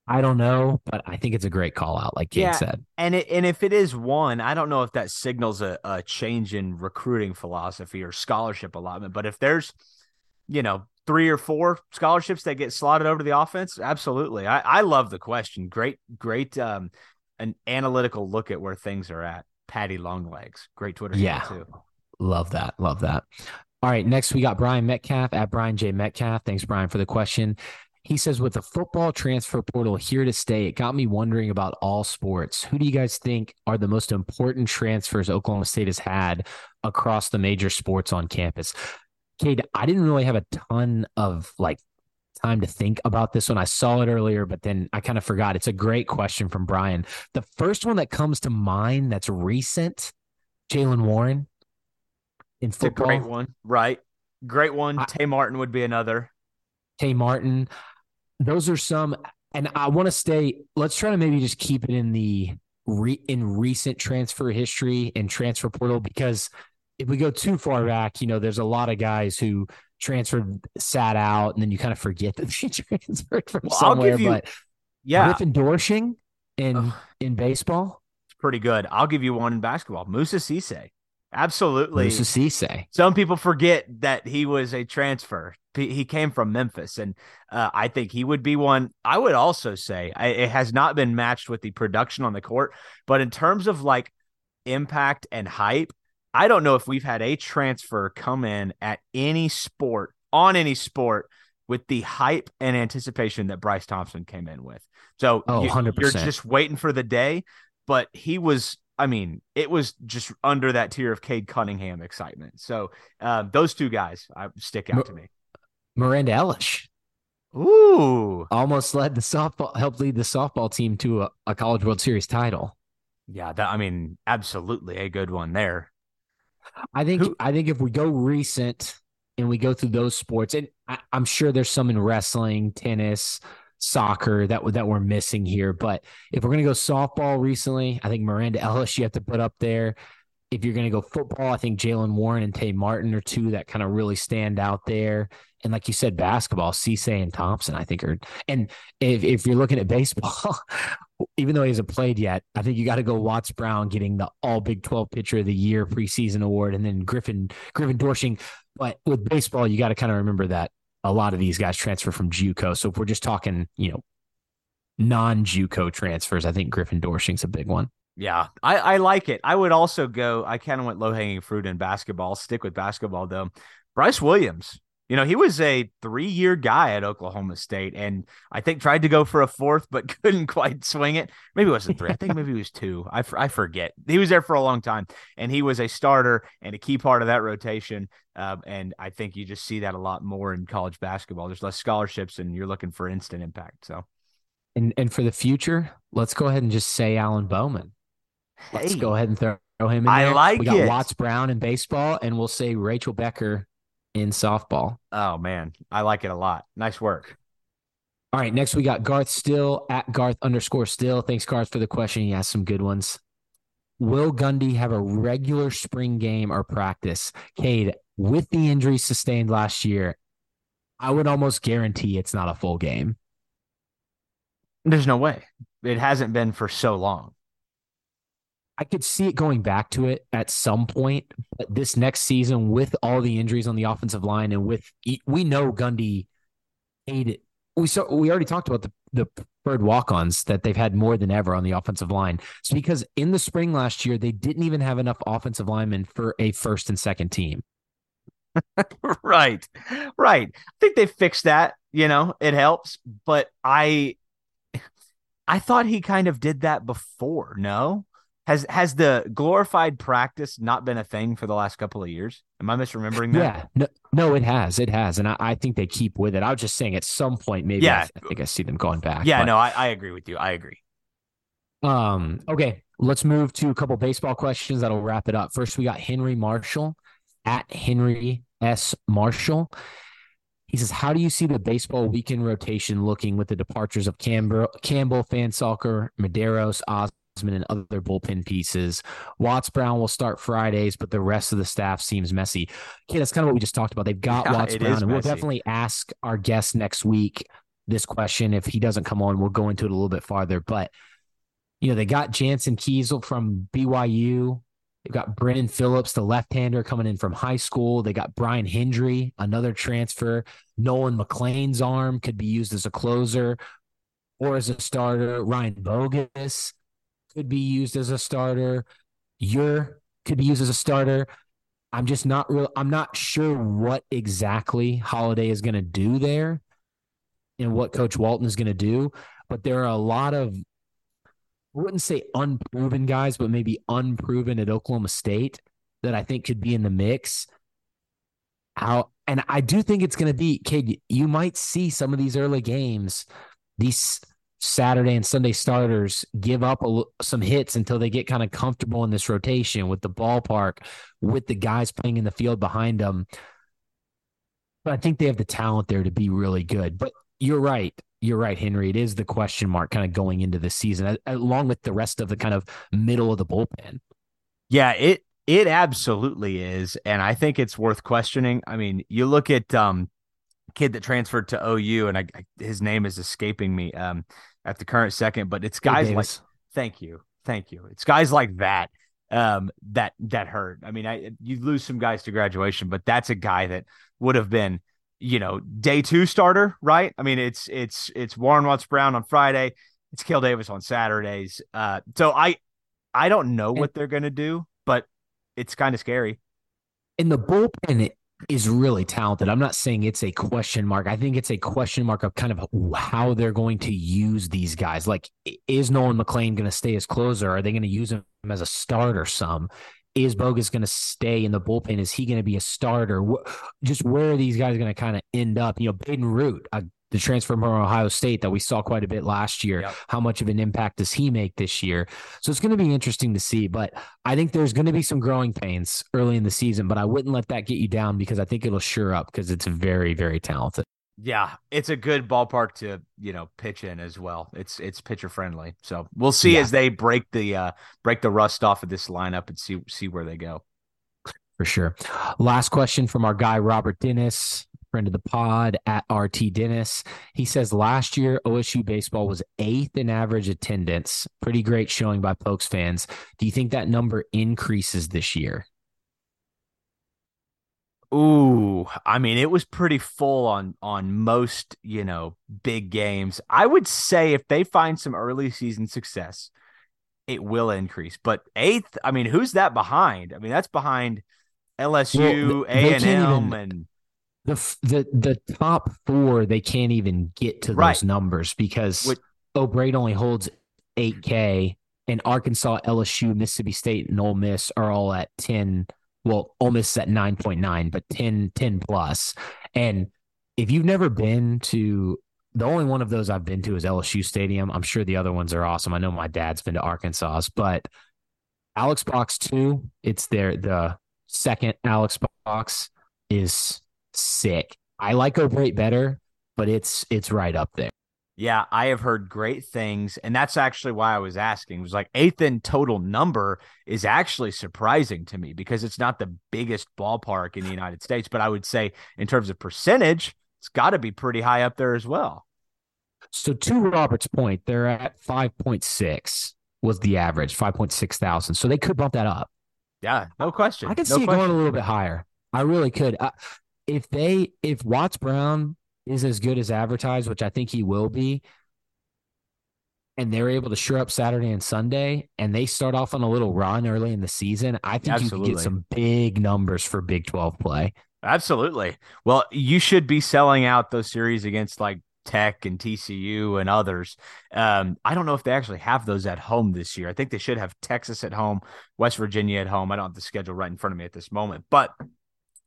I don't know, but I think it's a great call out, like Cade yeah, said. And it, and if it is one, I don't know if that signals a, a change in recruiting philosophy or scholarship allotment. But if there's, you know, three or four scholarships that get slotted over to the offense, absolutely. I, I love the question. Great, great um, an analytical look at where things are at. Patty Longlegs, great Twitter yeah, too. Love that, love that. All right, next we got Brian Metcalf at Brian J Metcalf. Thanks, Brian, for the question. He says, with the football transfer portal here to stay, it got me wondering about all sports. Who do you guys think are the most important transfers Oklahoma State has had across the major sports on campus? Cade, I didn't really have a ton of like time to think about this one. I saw it earlier, but then I kind of forgot. It's a great question from Brian. The first one that comes to mind that's recent, Jaylen Warren in football. great one, right? Great one. I, Tay Martin would be another. Tay Martin. Those are some, and I want to stay. Let's try to maybe just keep it in the re, in recent transfer history and transfer portal because if we go too far back, you know, there's a lot of guys who transferred, sat out, and then you kind of forget that she transferred from well, somewhere. You, but yeah, Doersching in Ugh. in baseball, it's pretty good. I'll give you one in basketball. Moussa Cisse, absolutely. Moussa Cisse. Some people forget that he was a transfer. He came from Memphis, and uh, I think he would be one. I would also say I, it has not been matched with the production on the court, but in terms of like impact and hype, I don't know if we've had a transfer come in at any sport on any sport with the hype and anticipation that Bryce Thompson came in with. So oh, you, 100%. you're just waiting for the day, but he was I mean, it was just under that tier of Cade Cunningham excitement. So uh, those two guys I, stick out to me. Miranda Elish. Ooh. Almost led the softball, helped lead the softball team to a, a College World Series title. Yeah, that I mean, absolutely a good one there. I think Who, I think if we go recent and we go through those sports, and I, am sure there's some in wrestling, tennis, soccer that that we're missing here. But if we're gonna go softball recently, I think Miranda Ellis you have to put up there. if you're going to go football, I think Jaylen Warren and Tay Martin are two that kind of really stand out there. And like you said, basketball, Cisse and Thompson, I think are. And if, if you're looking at baseball, even though he hasn't played yet, I think you got to go Watts Brown getting the All Big 12 Pitcher of the Year preseason award, and then Griffin Griffin Doersching. But with baseball, you got to kind of remember that a lot of these guys transfer from JUCO. So if we're just talking, you know, non JUCO transfers, I think Griffin Doersching's a big one. Yeah, I, I like it. I would also go. I kind of went low hanging fruit in basketball. Stick with basketball though. Bryce Williams, you know, he was a three year guy at Oklahoma State, and I think tried to go for a fourth, but couldn't quite swing it. Maybe it wasn't three. I think maybe it was two. I, I forget. He was there for a long time, and he was a starter and a key part of that rotation. Um, and I think you just see that a lot more in college basketball. There's less scholarships, and you're looking for instant impact. So, and and for the future, let's go ahead and just say Alan Bowman. Let's Hey. go ahead and throw him in I there. like we got it. Watts Brown in baseball, and we'll say Rachel Becker in softball. oh man, I like it a lot. Nice work. All right, next we got Garth Still at Garth underscore Still. Thanks, Garth, for the question. He asked some good ones. Will Gundy have a regular spring game or practice? Cade, with the injury sustained last year, I would almost guarantee it's not a full game. There's no way. It hasn't been for so long. I could see it going back to it at some point, but this next season, with all the injuries on the offensive line, and with we know Gundy hated. We saw we already talked about the the preferred walk-ons that they've had more than ever on the offensive line. It's because in the spring last year they didn't even have enough offensive linemen for a first and second team. right. Right. I think they fixed that, you know, it helps, but I I thought he kind of did that before, no? Has has the glorified practice not been a thing for the last couple of years? Am I misremembering that? Yeah, no, no, it has, it has, and I, I think they keep with it. I was just saying at some point maybe. Yeah. I, I think I see them going back. Yeah, but- no, I, I agree with you. I agree. Um, okay, let's move to a couple baseball questions that'll wrap it up. First, we got Henry Marshall at Henry S. Marshall. He says, How do you see the baseball weekend rotation looking with the departures of Campbell, Campbell Fansalker, Mederos, Osmond, and other bullpen pieces? Watts Brown will start Fridays, but the rest of the staff seems messy. Okay, that's kind of what we just talked about. They've got Yeah, Watts Brown, and we'll definitely ask our guest next week this question. If he doesn't come on, we'll go into it a little bit farther. But you know, they got Jansen Kiesel from BYU. They've got Brennan Phillips, the left-hander coming in from high school. They got Brian Hendry, another transfer. Nolan McLean's arm could be used as a closer or as a starter. Ryan Bogusz could be used as a starter. Ure could be used as a starter. I'm just not real. I'm not sure what exactly Holliday is going to do there and what Coach Walton is going to do. But there are a lot of I wouldn't say unproven guys, but maybe unproven at Oklahoma State that I think could be in the mix. How and I do think it's going to be kid. You might see some of these early games, these Saturday and Sunday starters give up a, some hits until they get kind of comfortable in this rotation with the ballpark, with the guys playing in the field behind them. But I think they have the talent there to be really good. But you're right. You're right, Henry. It is the question mark kind of going into the season, along with the rest of the kind of middle of the bullpen. Yeah, it it absolutely is, and I think it's worth questioning. I mean, you look at um kid that transferred to OU, and I his name is escaping me um at the current second, but it's guys like thank you, thank you. It's guys like that um that that hurt. I mean, I you lose some guys to graduation, but that's a guy that would have been you know day two starter, right? I mean, it's it's it's Warren Watts Brown on Friday, it's Kill Davis on Saturdays. Uh, so I I don't know what they're gonna do, but it's kind of scary. In the bullpen is really talented. I'm not saying it's a question mark. I think it's a question mark of kind of how they're going to use these guys. Like, is Nolan McLean going to stay as closer? Are they going to use him as a starter some? Is Bogusz going to stay in the bullpen? Is he going to be a starter? Just where are these guys going to kind of end up? You know, Baden Root, uh, the transfer from Ohio State that we saw quite a bit last year. Yep. How much of an impact does he make this year? So it's going to be interesting to see. But I think there's going to be some growing pains early in the season, but I wouldn't let that get you down because I think it'll sure up because it's very, very talented. Yeah, it's a good ballpark to you know pitch in as well. It's it's pitcher friendly, so we'll see Yeah. as they break the uh break the rust off of this lineup and see see where they go. For sure. Last question from our guy, Robert Dennis, friend of the pod at RT Dennis. He says last year, OSU baseball was eighth in average attendance. Pretty great showing by Pokes fans. Do you think that number increases this year? Ooh, I mean, it was pretty full on on most, you know, big games. I would say if they find some early season success, it will increase. But eighth, I mean, who's that behind? I mean, that's behind LSU, Well, A and M, and The the the top four, they can't even get to Right. those numbers because Which- only holds 8K, and Arkansas, LSU, Mississippi State, and Ole Miss are all at 10. Well, Ole Miss is at 9.9, but 10, 10 plus. And if you've never been to the only one of those I've been to is LSU Stadium. I'm sure the other ones are awesome. I know my dad's been to Arkansas, but Alex Box 2, it's their the second Alex Box is sick. I like O'Brate better, but it's it's right up there. Yeah, I have heard great things, and that's actually why I was asking. It was like eighth in total number is actually surprising to me because it's not the biggest ballpark in the United States, but I would say in terms of percentage, it's got to be pretty high up there as well. So to Robert's point, they're at 5.6 was the average, 5.6 thousand. So they could bump that up. Yeah, no question. I could no see it going a little bit higher. I really could. Uh, if they if Watts Brown is as good as advertised, which I think he will be, and they're able to shore up Saturday and Sunday, and they start off on a little run early in the season, I think you Absolutely. could get some big numbers for Big 12 play. Absolutely. Well, you should be selling out those series against like Tech and TCU and others. Um, I don't know if they actually have those at home this year. I think they should have Texas at home, West Virginia at home. I don't have the schedule right in front of me at this moment, but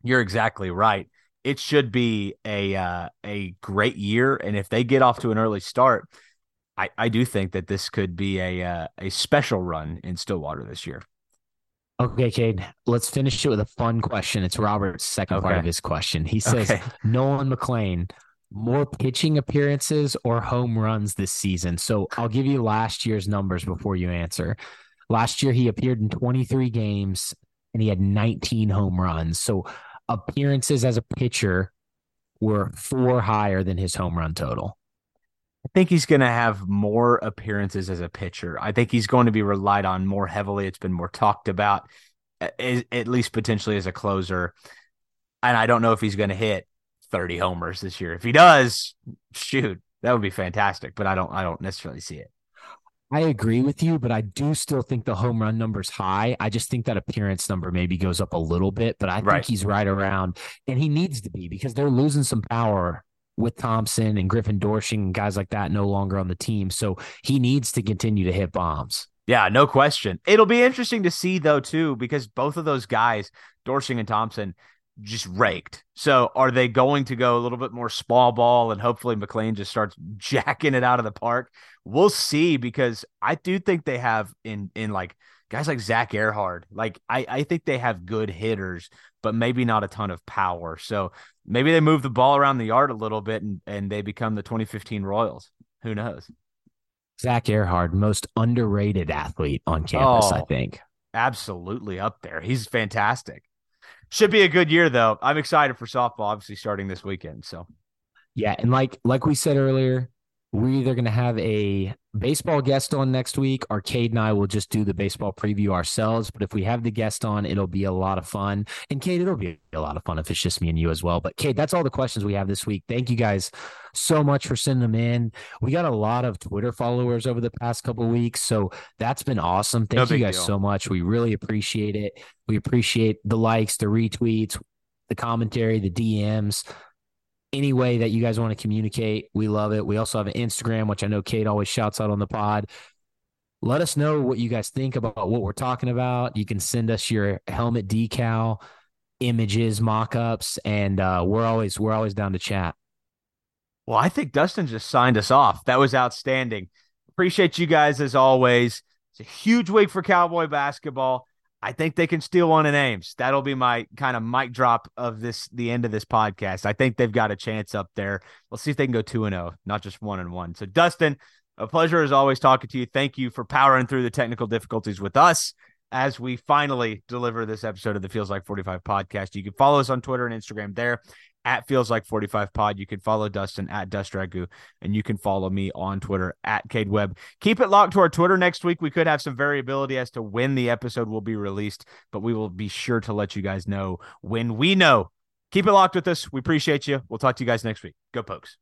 you're exactly right. It should be a uh, a great year, and if they get off to an early start, I, I do think that this could be a uh, a special run in Stillwater this year. Okay, Cade, let's finish it with a fun question. It's Robert's second part of his question. He says, Okay. Nolan McLean, more pitching appearances or home runs this season? So I'll give you last year's numbers before you answer. Last year, he appeared in 23 games and he had 19 home runs. So appearances as a pitcher were four higher than his home run total. I think he's going to have more appearances as a pitcher. I think he's going to be relied on more heavily. It's been more talked about, at least potentially as a closer. And I don't know if he's going to hit 30 homers this year. If he does, shoot, that would be fantastic. But I don't, I don't necessarily see it. I agree with you, but I do still think the home run number's high. I just think that appearance number maybe goes up a little bit, but I think he's right around, and he needs to be because they're losing some power with Thompson and Griffin Doersching and guys like that no longer on the team. So he needs to continue to hit bombs. Yeah, no question. It'll be interesting to see though too, because both of those guys, Doersching and Thompson, just raked. So are they going to go a little bit more small ball and hopefully McLean just starts jacking it out of the park? We'll see because I do think they have in in like guys like Zach Ehrhard. Like I, I think they have good hitters, but maybe not a ton of power. So maybe they move the ball around the yard a little bit and, and they become the 2015 Royals. Who knows? Zach Ehrhard, most underrated athlete on campus, I Oh. think. absolutely up there. He's fantastic. Should be a good year though. I'm excited for softball, obviously starting this weekend. So Yeah, and like like we said earlier, we're either going to have a baseball guest on next week, or Cade and I will just do the baseball preview ourselves. But if we have the guest on, it'll be a lot of fun. And Cade, it'll be a lot of fun if it's just me and you as well. But Cade, that's all the questions we have this week. Thank you guys so much for sending them in. We got a lot of Twitter followers over the past couple of weeks, so that's been awesome. No Thank you guys deal. so much. We really appreciate it. We appreciate the likes, the retweets, the commentary, the DMs any way that you guys want to communicate, we love it. We also have an Instagram, which I know Cade always shouts out on the pod. Let us know what you guys think about what we're talking about. You can send us your helmet decal, images, mock-ups, and uh, we're always we're always down to chat. Well, I think Dustin just signed us off. That was outstanding. Appreciate you guys as always. It's a huge week for Cowboy basketball. I think they can steal one in Ames. That'll be my kind of mic drop of this the end of this podcast. I think they've got a chance up there. We'll see if they can go two and zero, not just one and one. So Dustin, a pleasure as always talking to you. Thank you for powering through the technical difficulties with us as we finally deliver this episode of the Feels Like 45 podcast. You can follow us on Twitter and Instagram there at Feels Like 45 Pod. You can follow Dustin at Dustragu, and you can follow me on Twitter at Cade Webb. Keep it locked to our Twitter next week. We could have some variability as to when the episode will be released, but we will be sure to let you guys know when we know. Keep it locked with us. We appreciate you. We'll talk to you guys next week. Go Pokes.